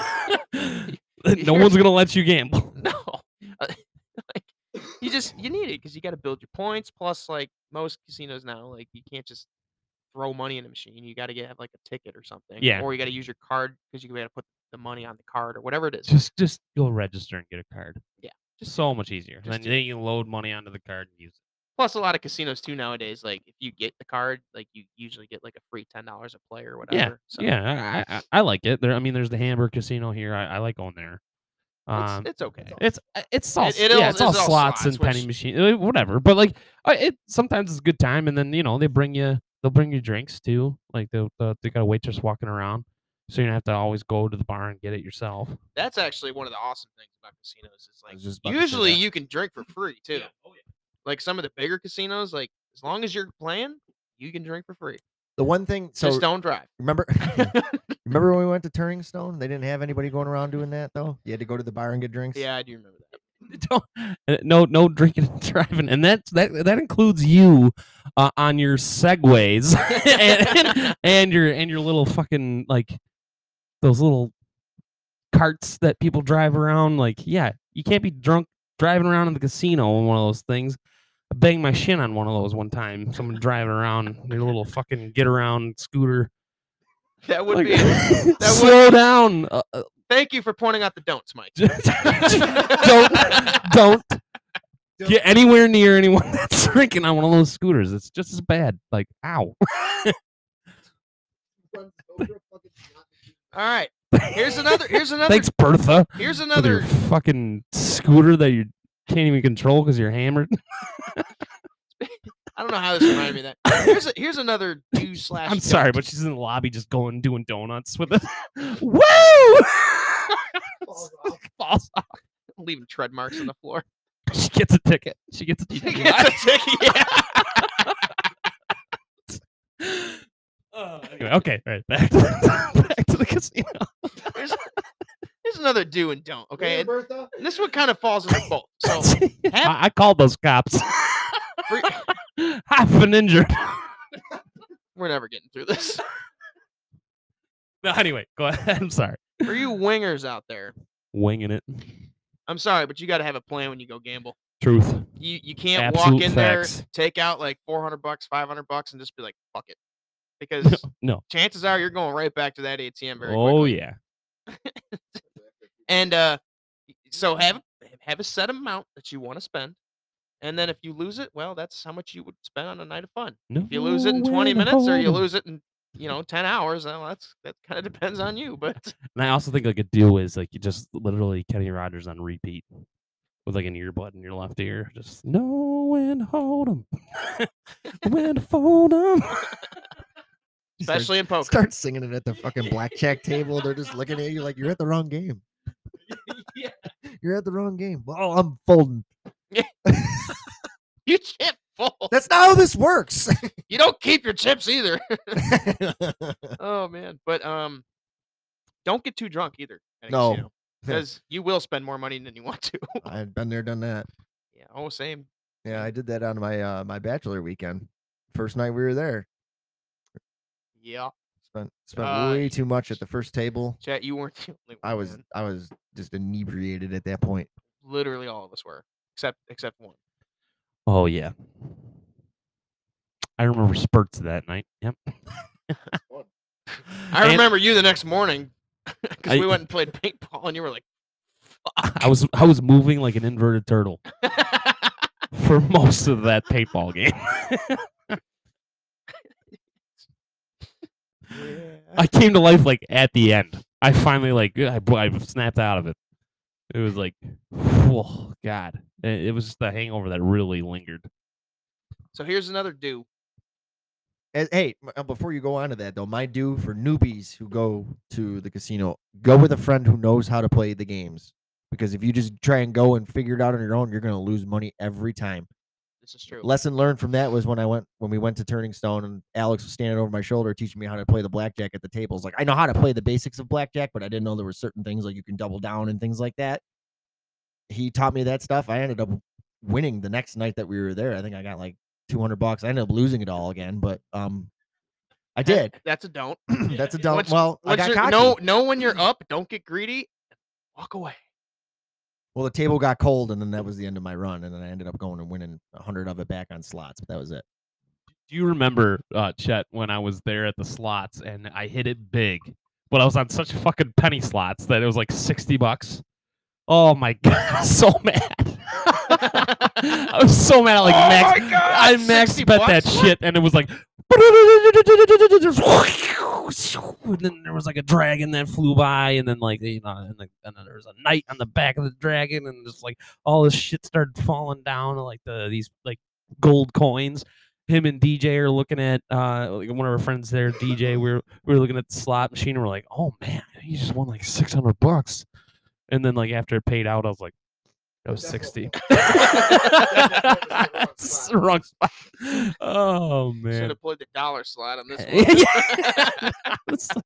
[LAUGHS] no one's gonna let you gamble. [LAUGHS] No. Like you just you need it because you got to build your points. Plus, like most casinos now, like you can't just throw money in a machine. You got to get have like a ticket or something. Yeah. Or you got to use your card because you got to put the money on the card or whatever it is. Just just go register and get a card. Yeah, Just so much easier. just then you load money onto the card and use it. Plus, a lot of casinos too nowadays. Like if you get the card, like you usually get like a free ten dollars a play or whatever. so Yeah, I, I, I like it. There, I mean, there's the Hamburg Casino here. I, I like going there. it's, Um, it's okay. it's uh, it's all It- it yeah, it's all all slots, slots, and penny which- machine, uh, whatever. But like, uh, it sometimes it's a good time, and then you know they bring you they'll bring you drinks too. Like they they they got a waitress walking around, so you don't have to always go to the bar and get it yourself. That's actually one of the awesome things about casinos. Is like was just about to say usually you can drink for free too. Like some of the bigger casinos, like as long as you're playing, you can drink for free. The one thing, so Just don't drive. remember, [LAUGHS] [LAUGHS] remember when we went to Turning Stone? They didn't have anybody going around doing that though. You had to go to the bar and get drinks. yeah, I do remember that. [LAUGHS] don't uh, no no drinking and driving, and that's that that includes you uh, on your segways and, and your and your little fucking like those little carts that people drive around. Like, yeah, you can't be drunk driving around in the casino on one of those things. I banged my shin on one of those one time. Someone driving around their little fucking get around scooter. That would Like, be. [LAUGHS] That would slow down. Uh, uh, Thank you for pointing out the don'ts, Mike. [LAUGHS] don't don't get anywhere near anyone [LAUGHS] that's drinking on one of those scooters. It's just as bad. Like, ow. All right. Here's another. Here's another. Thanks, Bertha. Here's another. fucking scooter that you can't even control because you're hammered. [LAUGHS] I don't know how this reminded me of that. Here's a, here's another do [LAUGHS] slash. I'm sorry, but she's in the lobby just going doing donuts with [LAUGHS] it. Woo! Falls off. leaving tread marks on the floor. She gets a ticket. She gets a ticket. gets a ticket, yeah. Oh anyway, okay, all right, back to, back to the casino. Here's, here's another do and don't. Okay, and and this one kind of falls in the [LAUGHS] boat. So have- I, I called those cops. [LAUGHS] Free- [LAUGHS] I've been injured. we're never getting through this. No, anyway, go ahead. I'm sorry. For you wingers out there, Winging it. I'm sorry, but you got to have a plan when you go gamble. Truth. You you can't walk in facts. there, take out like 400 bucks, 500 bucks, and just be like, "Fuck it," because No. chances are you're going right back to that ATM very Oh quickly. yeah. And uh, so have have a set amount that you want to spend, and then if you lose it, well, that's how much you would spend on a night of fun. If you lose it in 20 minutes or you lose it in you know 10 hours, well, that's that kind of depends on you. But [LAUGHS] And I also think like a deal is like you just literally Kenny Rogers on repeat with like an earbud in your left ear. Just know when to hold 'em, [LAUGHS] when to fold 'em. [LAUGHS] You start- especially in poker, Start singing it at the fucking blackjack table. They're just looking at you like you're at the wrong game. [LAUGHS] Yeah. You're at the wrong game. Well, I'm folding. [LAUGHS] you chip fold. That's not how this works. [LAUGHS] You don't keep your chips either. oh man, but um, don't get too drunk either. No. because you will spend more money than you want to. I've been there, done that. yeah, oh same. Yeah, I did that on my uh my bachelor weekend. First night we were there. Yeah, Spent spent Uh, way too much at the first table. chat. You weren't the only one. I was. I was just inebriated at that point. literally all of us were, except except one. Oh yeah. I remember spurts of that night. Yep. [LAUGHS] I And remember you the next morning [LAUGHS] because we went and played paintball, and you were like, [LAUGHS] I was I was moving like an inverted turtle for most of that paintball game. I came to life like at the end. I finally like I, I snapped out of it. It was like, oh god, it, it was just the hangover that really lingered. so here's another do. As- hey, uh, before you go on to that though, my due for newbies who go to the casino, go with a friend who knows how to play the games. Because if you just try and go and figure it out on your own, you're gonna lose money every time. This is true. Lesson learned from that was when I went when we went to Turning Stone and Alex was standing over my shoulder teaching me how to play the blackjack at the tables. Like I know how to play the basics of blackjack, but I didn't know there were certain things like you can double down and things like that. He taught me that stuff. I ended up winning the next night that we were there. I think I got like 200 bucks. I ended up losing it all again, but um I did. That's a don't. [CLEARS THROAT] That's a dumb. Once- well, I Once got cocky. know know when you're up. Don't get greedy. Walk away. Well, the table got cold, and then that was the end of my run, and then I ended up going and winning a hundred of it back on slots, but that was it. Do you remember, uh, Chet, when I was there at the slots and I hit it big, but I was on such fucking penny slots that it was like sixty bucks. Oh my [LAUGHS] god, so mad. [LAUGHS] I was so mad. Like Oh max, I max 60 bet that shit, and it was like. And then there was like a dragon that flew by, and then like you know, and, and then there was a knight on the back of the dragon, and just like all this shit started falling down, like the these like gold coins. Him and DJ are looking at uh like one of our friends there, DJ. We were we were looking at the slot machine, and we're like, oh man, he just won like six hundred bucks. And then like after it paid out, I was like, that was sixty. [LAUGHS] Wrong spot. Oh man! Should have played the dollar slot on this [LAUGHS] one.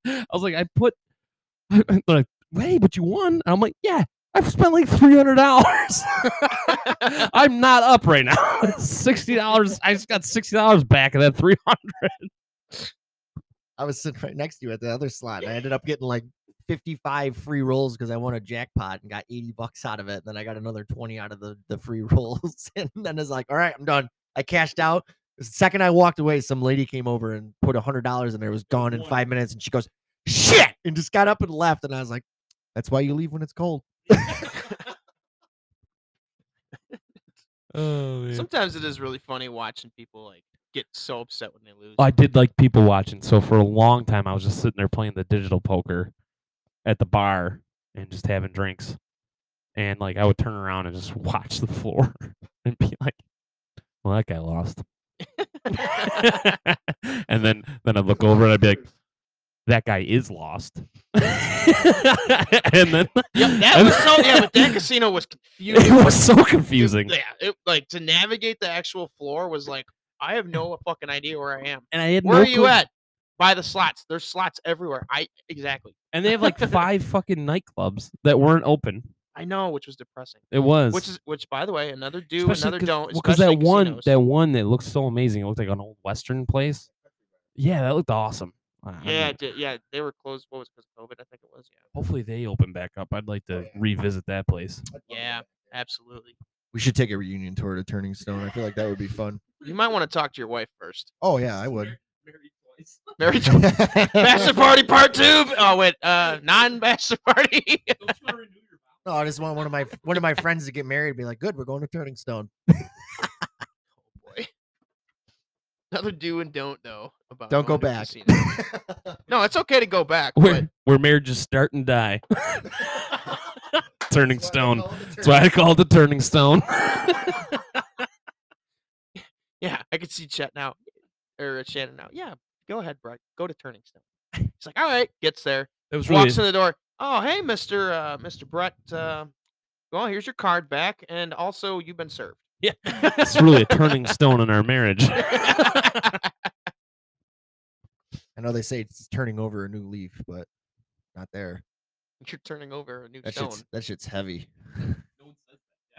I was like, I put. [LAUGHS] They're like, wait, but you won. I'm like, yeah, I've spent like three hundred dollars. I'm not up right now. Sixty dollars. I just got sixty dollars back of that three hundred. I was sitting right next to you at the other slot. And I ended up getting like 55 free rolls because I won a jackpot and got 80 bucks out of it. And Then I got another 20 out of the, the free [LAUGHS] rolls. and then it's like, all right, I'm done. I cashed out. The second I walked away, some lady came over and put a hundred dollars in there. It was gone in five minutes. And she goes, shit, and just got up and left. And I was like, that's why you leave when it's cold. [LAUGHS] Oh Sometimes it is really funny watching people like get so upset when they lose. I did like people watching. So for a long time, I was just sitting there playing the digital poker at the bar and just having drinks. And like I would turn around and just [LAUGHS] watch the floor [LAUGHS] and be like, "Well, that guy lost." [LAUGHS] and then then I'd look over and I'd be like, "That guy is lost." and then yeah, that and was so. Yeah, but that casino was confusing. it was so Dude, confusing. Yeah, it, like to navigate the actual floor was like I have no fucking idea where I am. And I had Where no are you at? By the slots. There's slots everywhere. I exactly. And they have like [LAUGHS] five fucking nightclubs that weren't open. I know, which was depressing. It was Which is which, by the way, another do, Especially another 'cause- don't. Because especially that in one, that one that looked so amazing. It looked like an old western place. Yeah, that looked awesome. I- I yeah, it did, yeah, they were closed. What was because of COVID? I think it was. Yeah, hopefully they open back up. I'd like to revisit that place. yeah, absolutely. We should take a reunion tour to Turning Stone. I feel like that would be fun. You might want to talk to your wife first. Oh, yeah, I would. Married to [LAUGHS] bachelor party part two. Oh wait, uh, non bachelor party. [LAUGHS] No, I just want one of my one of my friends to get married. and Be like, good, we're going to Turning Stone. [LAUGHS] Oh boy. Another do and don't know about. Don't go going back. No, it's okay to go back. Where where marriages start and die. turning stone. That's why I call it the turning stone. Yeah, I could see Chet now or Shannon now. Yeah, go ahead, Brett. Go to Turning Stone. [LAUGHS] He's like, all right, gets there, It was really walks in the door. Oh, hey, Mister uh, Mister Brett. Uh, well, here's your card back, and also you've been served. Yeah, [LAUGHS] it's really a turning stone in our marriage. [LAUGHS] I know they say it's turning over a new leaf, but not there. You're turning over a new That stone. shit's that shit's heavy.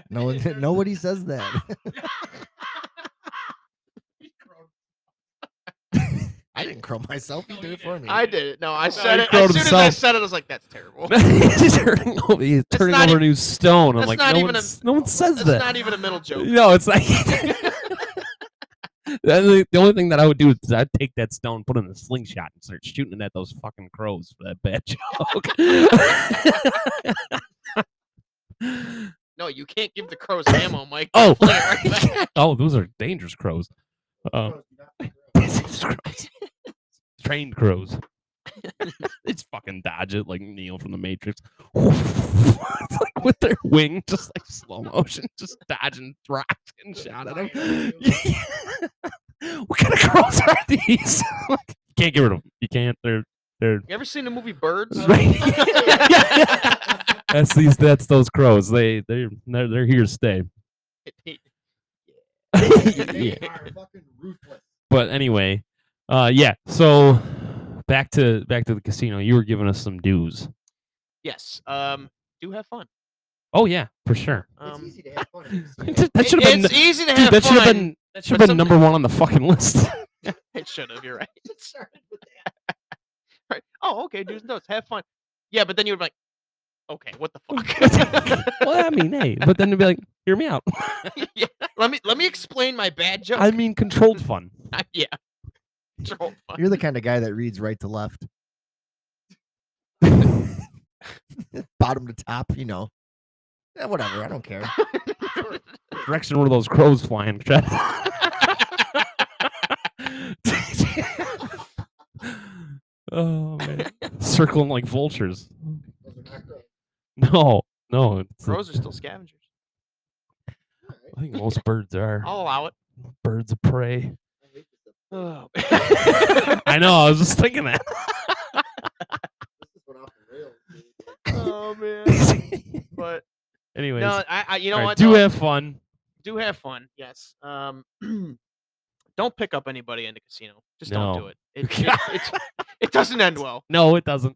No one, nobody says that. I didn't crow [LAUGHS] myself. You did it for me. I did it. No, I said he it. crowed As soon as I said it, I was like, "That's terrible." [LAUGHS] he's turning over, he's turning not over a new stone. I'm that's like, not no, even one, a- s- no one says That's that. It's not even a middle joke. No, it's like [LAUGHS] the only- thing that I would do is I'd take that stone, put it in a slingshot, and start shooting it at those fucking crows for that bad joke. No, you can't give the crows ammo, Mike. oh, Fling it right back. oh, those are dangerous crows. Dangerous crows. [LAUGHS] Trained crows. [LAUGHS] it's fucking dodge it like Neo from the Matrix. [LAUGHS] it's like with their wing, just like slow motion, just dodging rocks and shot at them. what kind of crows are these? Like, you can't get rid of them. You can't. They're they're. You ever seen the movie Birds? Right. That's these. That's those crows. They they they're, they're here to stay. yeah. But anyway, uh, yeah. So back to back to the casino. You were giving us some dues. yes. Um, do have fun. Oh yeah, for sure. Um, easy to [LAUGHS] have fun. at these things. that should have been. it's easy to dude, have that should have been. That should have been number one on the fucking list. [LAUGHS] [LAUGHS] It should have. You're right. right. Oh, okay. Do's and don'ts. Have fun. Yeah, but then you would be like, okay, what the fuck? well, I mean, hey, but then to be like, hear me out. yeah. Let me let me explain my bad joke. I mean, controlled fun. [LAUGHS] yeah. Controlled fun. You're the kind of guy that reads right to left, [LAUGHS] [LAUGHS] bottom to top. You know, yeah, whatever. I don't care. Direction of those crows flying. Chad. oh man, circling like vultures. No, no, Crows are still scavengers. I think most birds are I'll allow it. birds of prey. Oh. [LAUGHS] I know. I was just thinking that. oh man. [LAUGHS] But Anyways, no, I, I you know all right, what? do No, have fun. do have fun. Yes. Um, [CLEARS THROAT] don't pick up anybody in the casino. Just don't do No. [LAUGHS] it. It, it, it doesn't end well. No, it doesn't.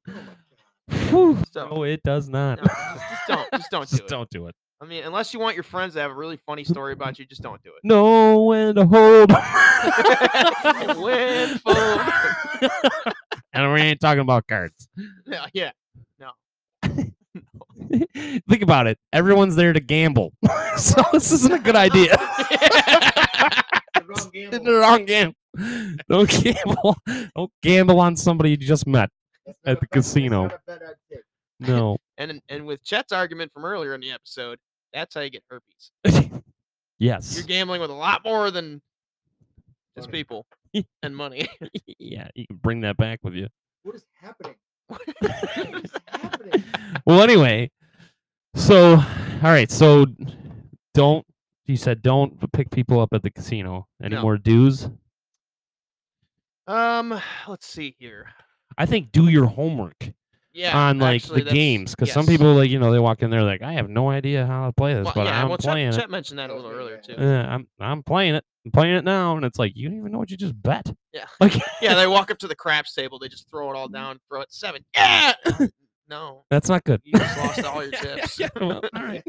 Whew, So- no, it does not. No, just, just don't. Just don't do Just it. don't do it. I mean, unless you want your friends to have a really funny story about you, just don't do it. No, [LAUGHS] when to hold. When fold. and we ain't talking about cards. Yeah, yeah. [LAUGHS] Think about it. Everyone's there to gamble, [LAUGHS] so this isn't a good idea. In the wrong game. Don't gamble. Don't gamble on somebody you just met. at the casino. No. And and with Chet's argument from earlier in the episode, that's how you get herpes. [LAUGHS] yes. You're gambling with a lot more than just Money. people [LAUGHS] and money. [LAUGHS] yeah, you can bring that back with you. What is happening? What is happening? Well, anyway, so all right, so don't you said don't pick people up at the casino. Any No. more dues? um, [SIGHS] let's see here. I think do your homework Yeah, on like actually, the games because some people like you know they walk in there like I have no idea how to play this, Well, but yeah, I'm well, playing Chet, it. Chet mentioned that a little earlier too. Yeah, I'm I'm playing it. I'm playing it now, and it's like you don't even know what you just bet. Yeah. [LAUGHS] Like [LAUGHS] Yeah, they walk up to the craps table, they just throw it all down, throw it seven. [LAUGHS] Yeah. no, that's not good. you just lost all your chips. Yeah, well, all right.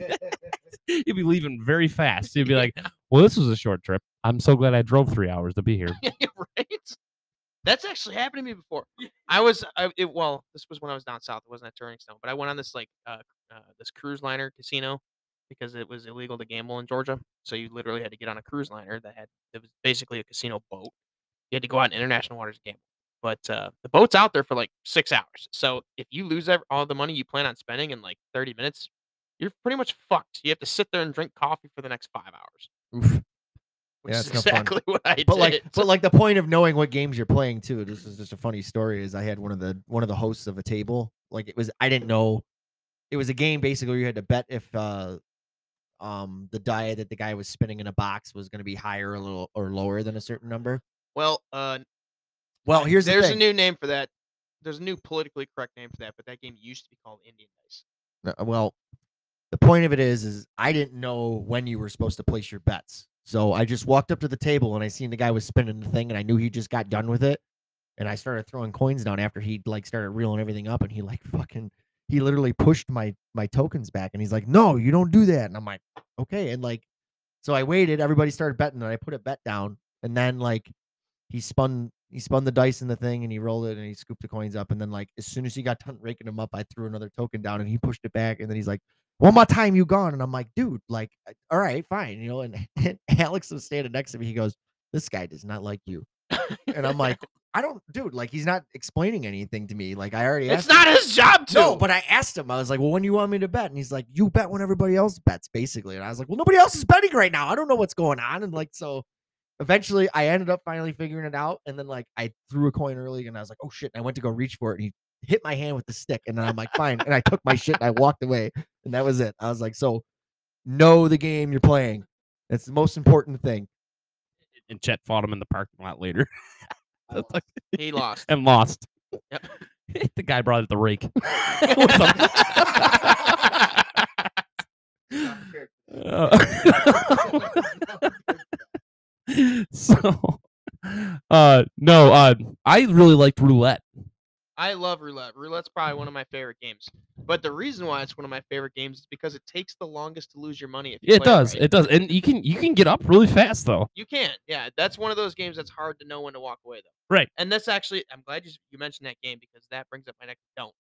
You'd be leaving very fast. You'd be like, "Well, this was a short trip. I'm so glad I drove three hours to be here." right? That's actually happened to me before. I was, I, it, well, this was when I was down south. It wasn't at Turning Stone, but I went on this like uh, uh, this cruise liner casino because it was illegal to gamble in Georgia. So you literally had to get on a cruise liner that had it was basically a casino boat. You had to go out in international waters to gamble. But uh, the boat's out there for like six hours. So if you lose ev- all the money you plan on spending in like 30 minutes, you're pretty much fucked. You have to sit there and drink coffee for the next five hours, Oof. Which Yeah, is it's no fun. exactly what I did. But like, but like the point of knowing what games you're playing too. This is just a funny story. Is I had one of the one of the hosts of a table. Like it was, I didn't know. It was a game basically. where You had to bet if uh, um, the die that the guy was spinning in a box was going to be higher, a little or lower than a certain number. well, uh, Well, here's the there's thing. a new name for that. There's a new politically correct name for that, but that game used to be called Indian Dice. Well the point of it is is i didn't know when you were supposed to place your bets so i just walked up to the table and i seen the guy was spinning the thing and i knew he just got done with it. And i started throwing coins down after he like started reeling everything up and he like fucking he literally pushed my my tokens back and he's like no you don't do that. And i'm like okay. And like so i waited everybody started betting and i put a bet down and then like he spun he spun the dice in the thing and he rolled it and he scooped the coins up and then like as soon as he got done raking them up i threw another token down and he pushed it back and then he's like one more time you gone and i'm like dude like uh, all right fine you know and, [LAUGHS] and alex was standing next to me he goes this guy does not like you and i'm like [LAUGHS] i don't dude like he's not explaining anything to me like i already It's asked him- not his job to. no, but I asked him. I was like, "Well, when do you want me to bet?" And he's like, "You bet when everybody else bets, basically." And I was like, "Well, nobody else is betting right now. I don't know what's going on." And like, so eventually, I ended up finally figuring it out. And then like, I threw a coin early, and I was like, "Oh shit!" And I went to go reach for it, and he hit my hand with the stick. And then I'm like, "Fine." And I took my shit and I walked away, and that was it. I was like, "So, know the game you're playing. That's the most important thing." And Chet fought him in the parking lot later [LAUGHS] That's like- he lost. [LAUGHS] and lost. Yep. [LAUGHS] the guy brought it the rake. With him. So, uh, no, uh, I really liked roulette. I love roulette. Roulette's probably one of my favorite games. But the reason why it's one of my favorite games is because it takes the longest to lose your money. If you It does, right. it does, and you can you can get up really fast though. You can, yeah. That's one of those games that's hard to know when to walk away, though. Right. And that's actually, I'm glad you you mentioned that game because that brings up my next. Don't.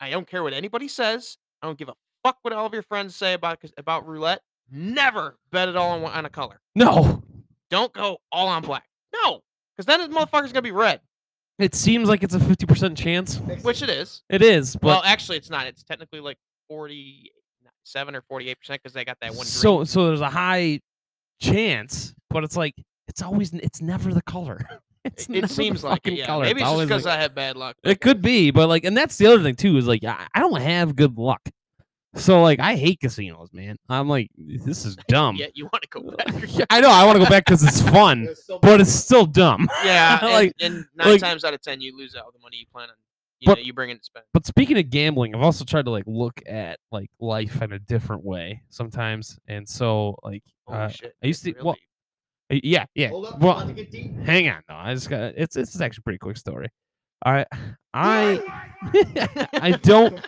I don't care what anybody says. I don't give a fuck what all of your friends say about about roulette. Never bet it all on, on a color. No, Don't go all on black. No, because then the motherfucker's gonna be red, it seems like it's a fifty percent chance. which it is. It is, but well, actually, it's not. It's technically like forty-seven or forty-eight percent because they got that one. so green. so there's a high chance, but it's like it's always it's never the color. [LAUGHS] It's it seems like it. Yeah. color. Maybe it's just because like- I have bad luck. It could be, but like, and that's the other thing too is like I, I don't have good luck, so like I hate casinos, man. I'm like this is [LAUGHS] dumb. yeah, you want to go back. I know I want to go back because it's fun, but it's still dumb. [LAUGHS] Yeah, [LAUGHS] and, Like- and nine like- times out of ten, you lose all the money you plan on. You, But- know, you bring in to spend. But speaking of gambling, I've also tried to like look at like life in a different way sometimes, and so like Holy uh, shit! I used to- real well. Yeah, yeah. Hold up, well, to get deep. hang on though. I just got it's this is actually a pretty quick story. I I I don't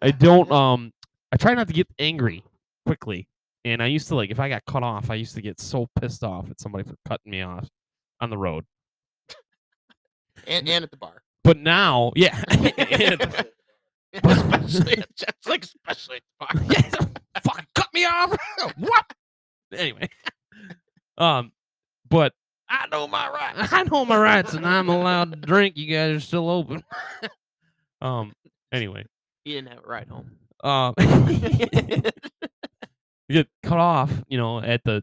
I don't um I try not to get angry quickly. And I used to like if I got cut off, I used to get so pissed off at somebody for cutting me off on the road. and, and at the bar, But now, yeah. [LAUGHS] the- [LAUGHS] [LAUGHS] especially at, like especially at the bar. yeah, fucking cut me off. what? Anyway. Um but I know my rights. I know my rights and I'm allowed to drink. You guys are still open. um. Anyway, He didn't have a ride home. Um, [LAUGHS] [LAUGHS] you get cut off, you know, at the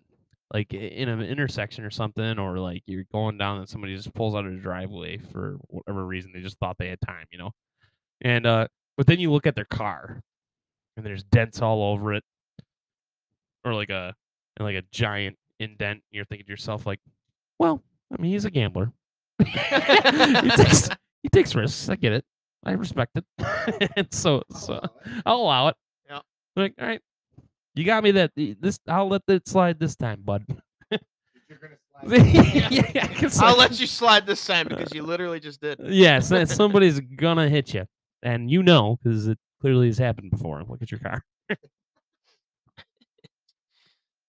like in an intersection or something, or like you're going down and somebody just pulls out of the driveway for whatever reason. They just thought they had time, you know. And uh, but then you look at their car, and there's dents all over it, or like a and like a giant indent. And you're thinking to yourself, like, well, I mean, he's a gambler. [LAUGHS] he takes he takes risks. I get it. I respect it. [LAUGHS] and so so I'll allow it. Yeah. Like, all right. You got me that this I'll let that slide this time, bud. [LAUGHS] yeah, I [LAUGHS] can I'll slide- let you slide this time because you literally just did. Yes, that somebody's gonna hit you. And you know, because it clearly has happened before. Look at your car.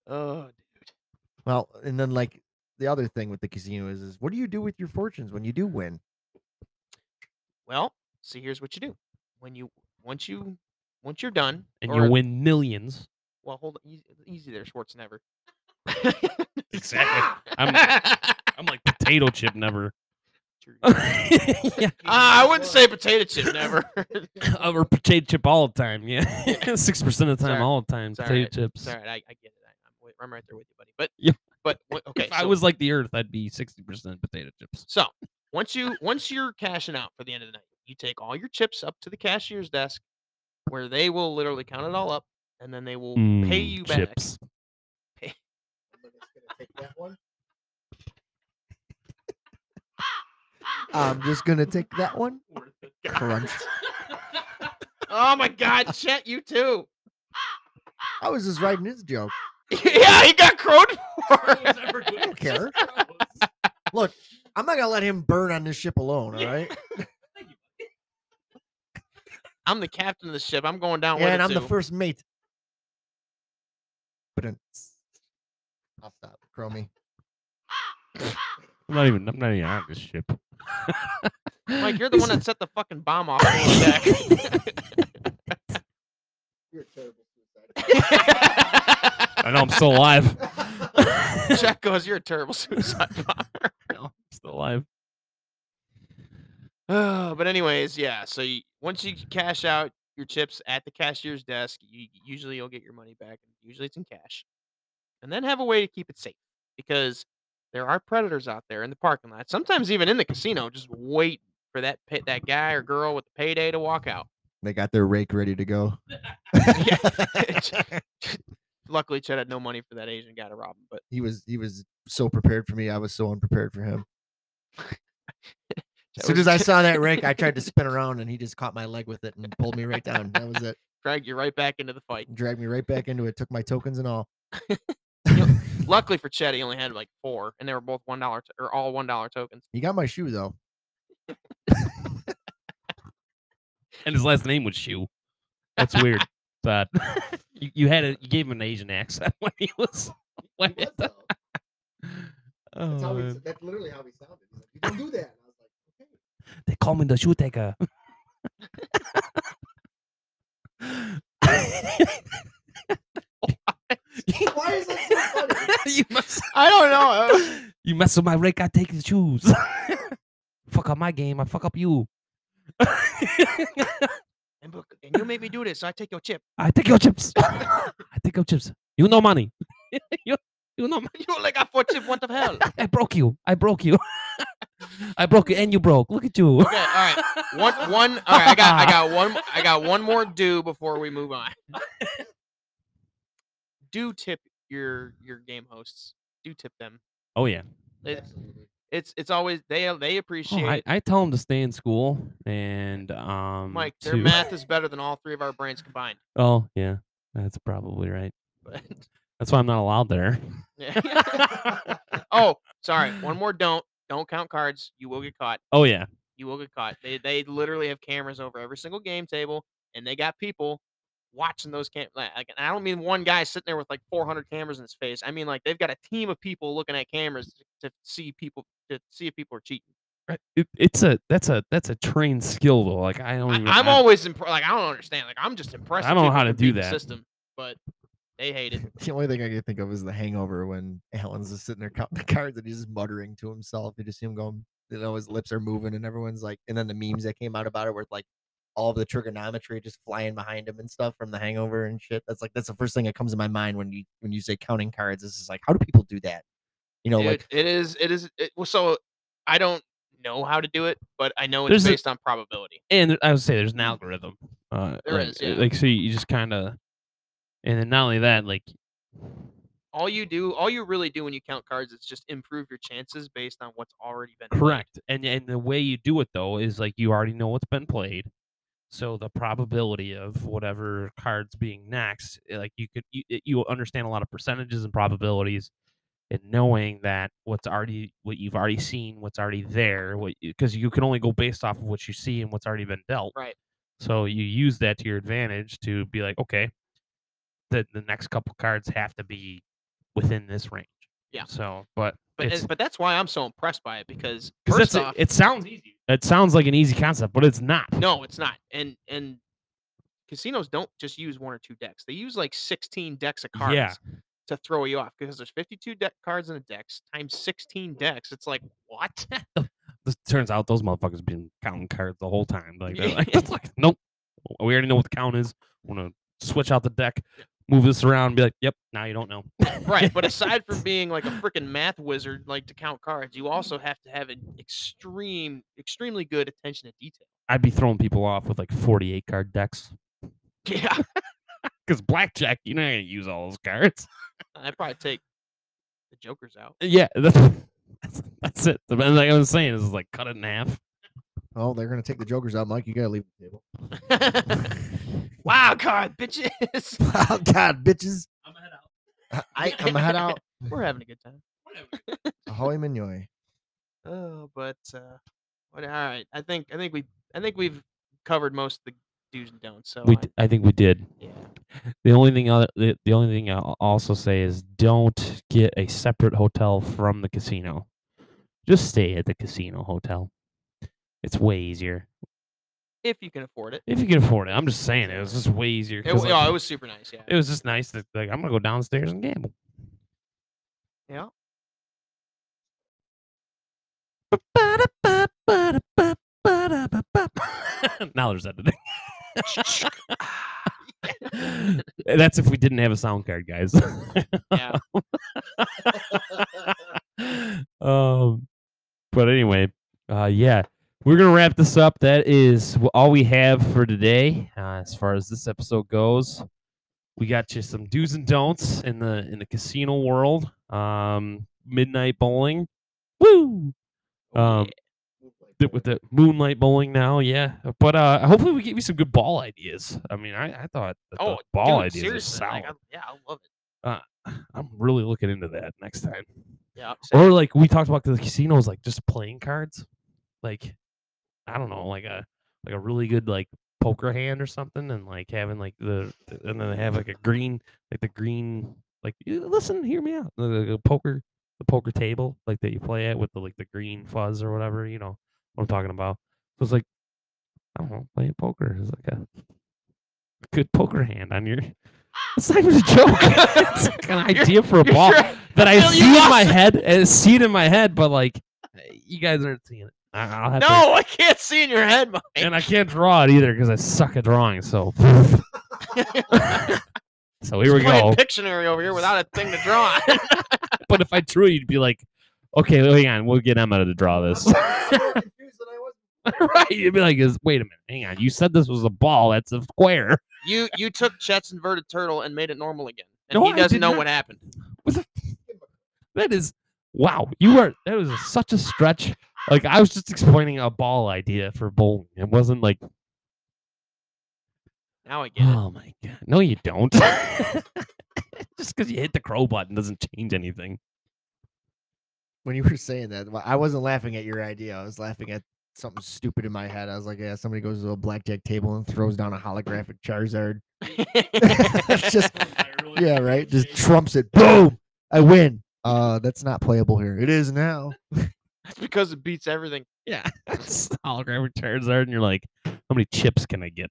Oh, dude. Well, and then like the other thing with the casino is, is what do you do with your fortunes when you do win? Well, see, here's what you do. When you once you once you're done, And you win millions. Well, hold on. Easy, easy there, Schwarzenegger. [LAUGHS] Exactly. I'm- [LAUGHS] I'm like potato chip never. [LAUGHS] Yeah, Ah, I wouldn't say potato chip, never. or potato chip all the time. Yeah, six percent of the time, Sorry. all the time, It's potato right. chips. It's all right. I, I get it. I, I'm, I'm right there with you, buddy. But Yeah. but okay. if I was like the Earth, I'd be sixty percent potato chips. So once you once you're cashing out for the end of the night, you take all your chips up to the cashier's desk, where they will literally count it all up, and then they will pay Mm, you back. chips. I'm [LAUGHS] just gonna take that one. i'm just gonna take [LAUGHS] Crunch. [LAUGHS] oh my God, Chet, you too. I was just writing his joke. yeah, he got crowed for. I don't care. Look, I'm not gonna let him burn on this ship alone. All right. I'm the captain of the ship. I'm going down Yeah, with and it I'm the first mate. But then, I'll stop, Chromie. [LAUGHS] I'm not even. I'm not even on this ship. Mike, you're [LAUGHS] the one that set the fucking bomb off on the deck. [LAUGHS] You're a terrible suicide bomber. I know I'm still alive. Chet goes, "You're a terrible suicide bomber." No, I'm still alive. Uh, [SIGHS] but anyways, yeah. So you, once you cash out your chips at the cashier's desk, you usually you'll get your money back. and Usually it's in cash, and then have a way to keep it safe because there are predators out there in the parking lot. Sometimes even in the casino, just wait for that pay, that guy or girl with the payday to walk out. They got their rake ready to go. [LAUGHS] [LAUGHS] [LAUGHS] Luckily, Chet had no money for that Asian guy to rob him, but he was he was so prepared for me. I was so unprepared for him. Chet As soon as I saw that rake, I tried to [LAUGHS] spin around and he just caught my leg with it and pulled me right down. That was it. dragged you right back into the fight. Dragged me right back into it. Took my tokens and all. [LAUGHS] [LAUGHS] Luckily for Chet, he only had like four, and they were both one dollar or all one dollar tokens. he got my shoe though. And his last name was Shoe. That's weird. But you, you had a you gave him an Asian accent when he was. When He was, though. oh, That's, how he, man. that's literally how he sounded. He's like, you don't do that. And I was like, okay. They call me the shoe taker. [LAUGHS] Why is that so funny? [LAUGHS] you mess. [LAUGHS] I don't know. You mess with my rake, I take his shoes. fuck up my game, I fuck up you. And, look, and you made me do this, so I take your chip. I take your chips. I take your chips. You no money. you, you know, money. [LAUGHS] You only got four chip. What the hell? [LAUGHS] I broke you. I broke you. [LAUGHS] I broke you, and you broke. Look at you. all right. One, one. All right, I got, I got one, I got one more do before we move on. Do tip your your game hosts. Do tip them. Oh yeah. It, it's it's always they they Oh, appreciate. I, I tell them to stay in school and um. Mike, their to- math is better than all three of our brains combined. Oh yeah, that's probably right. But That's why I'm not allowed there. [LAUGHS] oh, sorry. One more don't. Don't count cards. You will get caught. Oh yeah. You will get caught. They they literally have cameras over every single game table, and they got people watching those cam. Like, and I don't mean one guy sitting there with like 400 cameras in his face. I mean like they've got a team of people looking at cameras to, to see people to see if people are cheating. Right, It, it's a that's a that's a trained skill though. Like I don't. Even, I'm I- always impressed. Like I don't understand. Like I'm just impressed. I don't know how to do that. System, but they hate it. [LAUGHS] The only thing I can think of is the hangover when Alan's just sitting there counting the cards and he's just muttering to himself. You just see him going, you know, his lips are moving and everyone's like, and then the memes that came out about it were like all of the trigonometry just flying behind him and stuff from the hangover and shit. That's like, that's the first thing that comes to my mind when you, when you say counting cards. This is like, how do people do that? You know, Dude, like, it is. It is. It, well, so I don't know how to do it, but I know it's There's a- based on probability. and I would say there's an algorithm. Uh, There like, is, yeah. Like so, you just kind of, and then not only that, like All you do, all you really do when you count cards is just improve your chances based on what's already been played. correct, and and the way you do it though is like you already know what's been played, so the probability of whatever cards being next, eh, like you could you, you understand a lot of percentages and probabilities, and knowing that what's already what you've already seen, what's already there, what because you can only go based off of what you see and what's already been dealt. Right. So you use that to your advantage to be like, okay, the the next couple cards have to be within this range. Yeah. So, but But it's, but that's why I'm so impressed by it because first that's a- off, it sounds easy. It sounds like an easy concept, but it's not. no, it's not. And and casinos don't just use one or two decks; they use like 16 decks of cards Yeah. to throw you off because there's 52 deck cards in a deck times 16 decks. It's like what? [LAUGHS] This turns out those motherfuckers been counting cards the whole time. Like, they're like, [LAUGHS] [LAUGHS] like, nope. We already know what the count is. I'm gonna switch out the deck, move this around, and be like, yep. Now you don't know. right. But [LAUGHS] aside from being like a freaking math wizard, like to count cards, you also have to have an extreme, extremely good attention to detail. I'd be throwing people off with like 48 card decks Yeah. [LAUGHS] because blackjack, you're not gonna use all those cards. I'd probably take the jokers out. Yeah, that's [LAUGHS] that's, that's it. And like I was saying, is like cut it in half. Oh, they're gonna take the jokers out, Mike. You gotta leave the table. [LAUGHS] Wild card, bitches. [LAUGHS] oh God, bitches. I'm gonna head out. I, I'm gonna head out. [LAUGHS] We're having a good time. Ahoy, Mignoy. Oh, but uh, what, all right. I think I think we I think we've covered most of the do's and don'ts. So We, I- d- I think we did. yeah. The only thing, I'll, the, the only thing I'll also say is don't get a separate hotel from the casino. Just stay at the casino hotel. It's way easier if you can afford it. if you can afford it. I'm just saying it was just way easier. It, 'cause, like, oh, it was super nice. Yeah. it was just nice that like I'm gonna go downstairs and gamble. Yeah. [LAUGHS] now there's that editing. [LAUGHS] [LAUGHS] That's if we didn't have a sound card, guys. yeah. um, but anyway, uh, yeah, we're gonna wrap this up. That is all we have for today, uh, as far as this episode goes. We got you some do's and don'ts in the in the casino world. Um, midnight bowling, woo! Um, th- with the moonlight bowling now, yeah. But uh, hopefully we give you some good ball ideas. I mean, I, I thought that Oh, the ball dude, ideas are solid. like, yeah, I love it. I'm really looking into that next time. Yeah. Or like we talked about the casinos, like just playing cards, like I don't know, like a like a really good like poker hand or something, and like having like the and then they have like a green like the green like listen, hear me out. The, the poker the poker table like that you play at with the like the green fuzz or whatever, you know what I'm talking about. So it's like I don't know, playing poker is like a good poker hand on your. [LAUGHS] It's not even a joke. [LAUGHS] it's like an You're- idea for a ball sure- that I see in my it. head and see it in my head, but like eh, you guys aren't seeing it. I, I'll have to, No, I can't see in your head, Mike. and I can't draw it either because I suck at drawing. So, [LAUGHS] so here we Playing go. Pictionary over here without a thing to draw. on. [LAUGHS] But if I drew, you'd be like, okay, hang on, we'll get Emma to draw this. [LAUGHS] right? You'd be like, "Is- wait a minute, hang on. You said this was a ball. That's a square. you you took Chet's inverted turtle and made it normal again, and No, he doesn't know not. what happened. That is wow. You were that was such a stretch. Like I was just explaining a ball idea for bowling. It wasn't like Now I get it. Oh my god. No, you don't. [LAUGHS] Just because you hit the crow button doesn't change anything. when you were saying that, well, I wasn't laughing at your idea. I was laughing at something stupid in my head. I was like, yeah, somebody goes to a blackjack table and throws down a holographic Charizard. It's [LAUGHS] [LAUGHS] just- Yeah, right. Just trumps it. Boom. I win. Uh, that's not playable here. It is now. That's [LAUGHS] because it beats everything. Yeah. [LAUGHS] [LAUGHS] It's holographic Charizard, and you're like, how many chips can I get?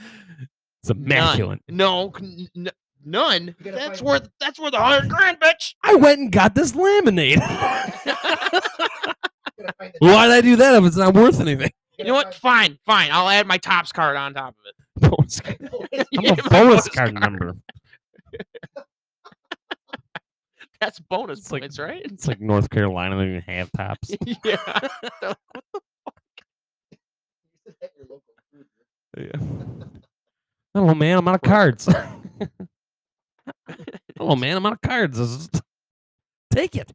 it's immaculate. No, n- n- none. That's find- worth that's worth a hundred grand, bitch. I went and got this laminate. Why'd I do that if it's not worth anything? You know what? Fine, fine. I'll add my tops card on top of it. I'm a my bonus card number. That's bonus It's like- right? It's like North Carolina, they even have tops. [LAUGHS] yeah. [LAUGHS] Yeah. Know, man. I'm out of cards. [LAUGHS] I man. I'm out of cards. Take it.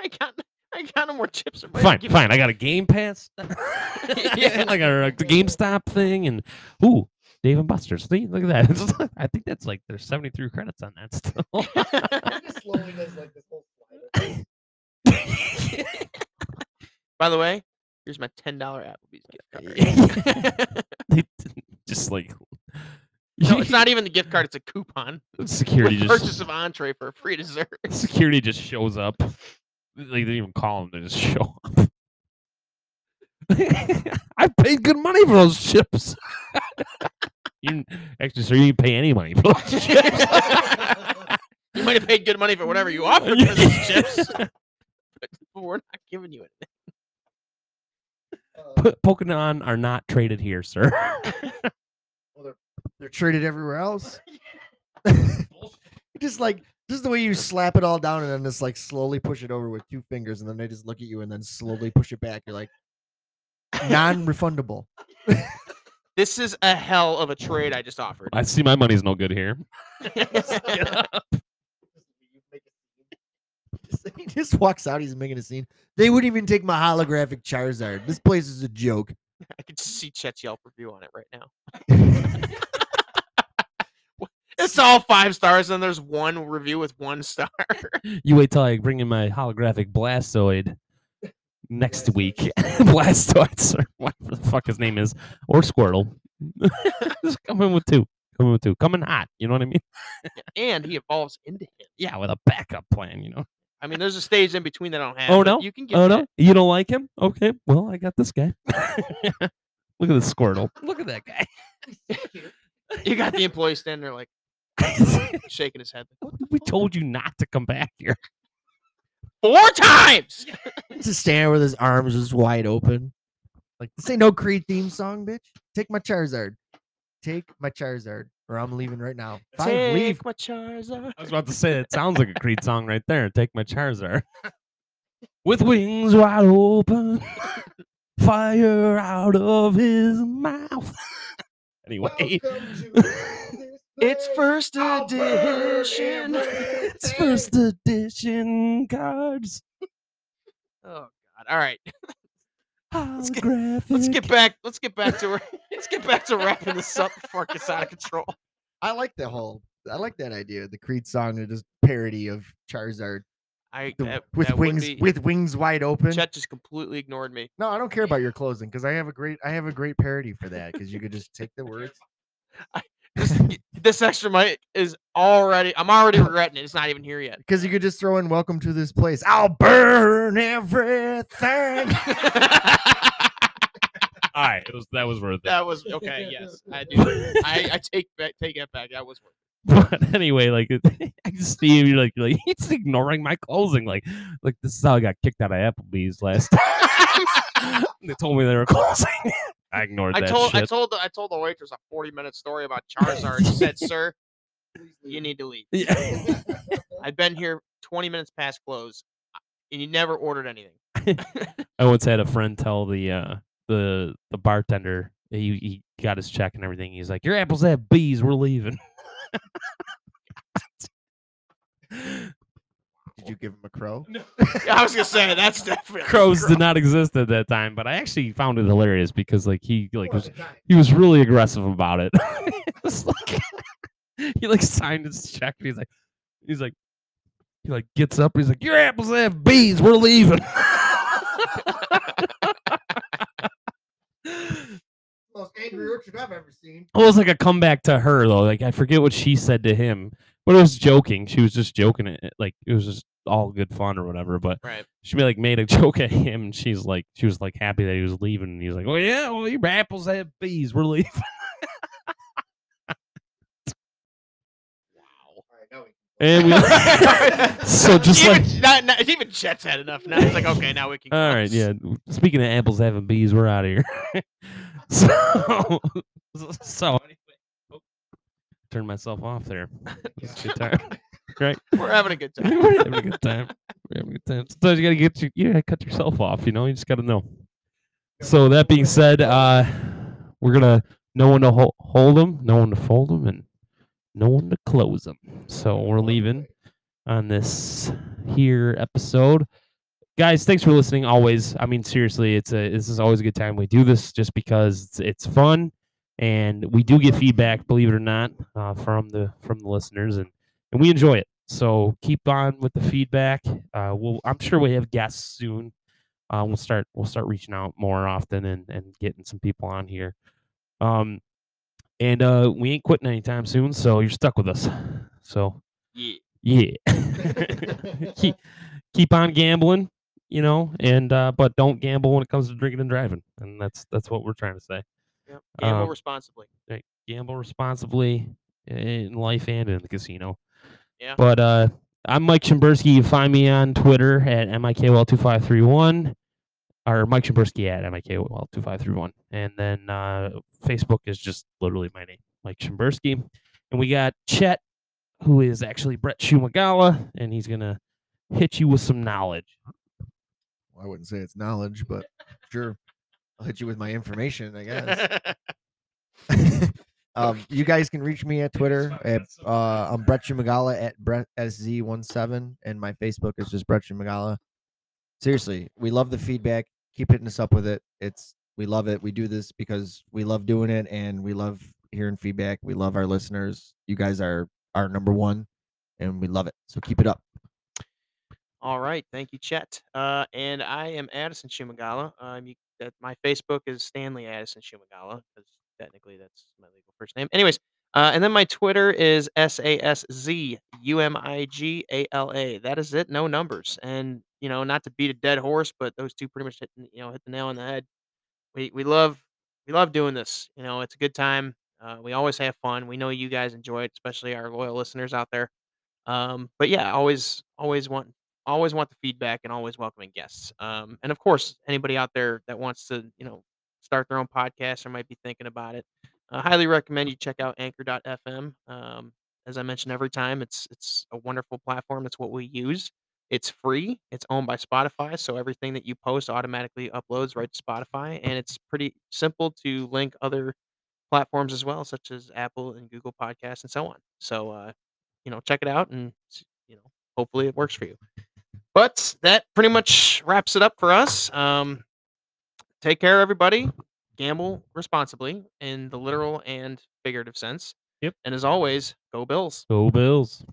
I got I got no more chips. in my fine, fine. I got a Game Pass. Yeah. Got a, like the GameStop thing, and ooh, Dave and Buster's. See, [LAUGHS] look at that. I think that's like there's 73 credits on that still. [LAUGHS] [LAUGHS] By the way, here's my ten dollar Applebee's gift card. Just like no, it's not even the gift card; it's a coupon. security. with Just purchase of entree for a free dessert. security just shows up. Like they didn't even call them; they just show up. I paid good money for those chips. you didn't- actually, sir, you didn't pay any money for those [LAUGHS] chips. you might have paid good money for whatever you [LAUGHS] offered for those chips, but we're not giving you anything. Uh, Po- Pokemon are not traded here, sir. well, they're, they're traded everywhere else. [LAUGHS] just like this is the way you slap it all down and then just like slowly push it over with two fingers and then they just look at you and then slowly push it back. You're like non-refundable. [LAUGHS] This is a hell of a trade I just offered. I see my money's no good here. [LAUGHS] he just walks out. He's making a scene. They wouldn't even take my holographic Charizard. This place is a joke. [LAUGHS] I could see Chet's Yelp review on it right now. It's all five stars, and there's one review with one star. You wait till I bring in my holographic Blastoise next week. [LAUGHS] Blastoid, sir. Whatever the fuck his name is. Or Squirtle. [LAUGHS] Just come in with two. Come in with two. Coming hot. You know what I mean? [LAUGHS] and he evolves into him. Yeah, with a backup plan, you know. I mean, there's a stage in between that I don't have. Oh, no? You can get Oh that. no, you don't like him? Okay, well I got this guy. Look at this Squirtle. Look at that guy. You got the employee standing there like shaking his head. We told you not to come back here. Four times. [LAUGHS] just standing with his arms just wide open. Like this ain't no Creed theme song, bitch. Take my Charizard. Take my Charizard, or I'm leaving right now. Fine, Take leave. my Charizard. I was about to say it sounds like a Creed song right there. Take my Charizard. [LAUGHS] With wings wide open, fire out of his mouth. [LAUGHS] anyway, It's first edition. it's first edition cards. Oh God! All right, [LAUGHS] Let's get- let's get back. Let's get back to let's get back to wrapping this up before it gets out of control. I like the whole. I like that idea. The Creed song, is just parody of Charizard I the- that, with that wings be- with wings wide open. Chet just completely ignored me. No, I don't care about your closing because I have a great I have a great parody for that because you could just take the words. [LAUGHS] This, this extra mic is already. I'm already [LAUGHS] regretting it. It's not even here yet. Because you could just throw in "Welcome to this place." I'll burn everything. [LAUGHS] All right, it was that was worth it. that was okay. Yes, I do. [LAUGHS] I, I take back, take it back. That was worth. It. But anyway, like I just see him, you're like, you're like he's ignoring my closing. Like, like this is how I got kicked out of Applebee's last time. they told me they were closing. I ignored I that told I told the, I told the waitress a 40 minute story about Charizard. She said, "Sir, you need to leave. Yeah. [LAUGHS] I've been here 20 minutes past close, and you never ordered anything." [LAUGHS] I once had a friend tell the uh the the bartender he he got his check and everything. He's like, "Your apples have bees. We're leaving." [LAUGHS] Did you give him a crow? [LAUGHS] Yeah, I was gonna say that's definitely Crows did not exist at that time, but I actually found it hilarious because like he like was he was really aggressive about it. [LAUGHS] It was like [LAUGHS] he like signed his check and he's like he's like he like gets up he's like your apples have bees we're leaving Most angry orchard I've ever seen. it was like a comeback to her though like i forget what she said to him but it was joking she was just joking it like it was just all good fun or whatever but right. she like made a [LAUGHS] joke at him and she's like she was like happy that he was leaving and he was like oh yeah well your apples have bees we're leaving [LAUGHS] and we [LAUGHS] so just even, like not, not, even Chet's had enough. Now he's like, okay, now we can. All right, close." yeah. Speaking of apples having bees, we're out of here. so, so anyway, oh, turn myself off there. It's a good time, right? [LAUGHS] We're having a good time. [LAUGHS] we're having a good time. We're having a good time. Sometimes you gotta get you, you gotta cut yourself off. You know, you just gotta know. So that being said, uh, we're gonna no one to ho- hold them, no one to fold them, and no one to close them. So we're leaving on this here episode. Guys, thanks for listening. Always, I mean, seriously, it's a this is always a good time. We do this just because it's, it's fun, and we do get feedback, believe it or not, uh, from the from the listeners, and and we enjoy it. So keep on with the feedback. Uh, we'll, I'm sure we have guests soon. Uh, we'll start we'll start reaching out more often and and getting some people on here. Um, and uh, we ain't quitting anytime soon, so you're stuck with us. So Yeah. yeah, [LAUGHS] keep keep on gambling, you know, and uh, but don't gamble when it comes to drinking and driving, and that's that's what we're trying to say. Yep. Gamble Um, responsibly. Right, Gamble responsibly in life and in the casino. Yeah. But uh, I'm Mike Chimbersky. You find me on Twitter at mikwl2531 or Mike Chimbersky at mikwl2531. And then uh, Facebook is just literally my name, Mike Chimbersky. And we got Chet, who is actually Brett Szumigala, and he's going to hit you with some knowledge. Well, I wouldn't say it's knowledge, but [LAUGHS] sure. I'll hit you with my information, I guess. [LAUGHS] [LAUGHS] um, you guys can reach me at Twitter. At, uh, I'm Brett Magala at Brett SZ17, and my Facebook is just Brett Magala. Seriously, we love the feedback. Keep hitting us up with it. It's we love it. We do this because we love doing it, and we love hearing feedback. We love our listeners. You guys are our number one, and we love it. So keep it up. All right, thank you, Chet. Uh, and I am Addison Szumigala. Um, you, that my Facebook is Stanley Addison Szumigala because technically that's my legal first name. Anyways, uh, and then my Twitter is S A S Z U M I G A L A. That is it. No numbers. And you know, not to beat a dead horse, but those two pretty much hit you know hit the nail on the head. We we love we love doing this. You know, it's a good time. Uh, we always have fun. We know you guys enjoy it, especially our loyal listeners out there. Um, but yeah, always always want always want the feedback and always welcoming guests. Um, and of course, anybody out there that wants to, you know, start their own podcast or might be thinking about it, I highly recommend you check out Anchor.fm. Um, as I mentioned every time, it's it's a wonderful platform. It's what we use. It's free. It's owned by Spotify, so everything that you post automatically uploads right to Spotify, and it's pretty simple to link other platforms as well, such as Apple and Google Podcasts and so on. So, uh, you know, check it out, and you know, hopefully it works for you. But that pretty much wraps it up for us. Um, take care, everybody. Gamble responsibly in the literal and figurative sense. Yep. And as always, go Bills. Go Bills.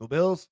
Go Bills.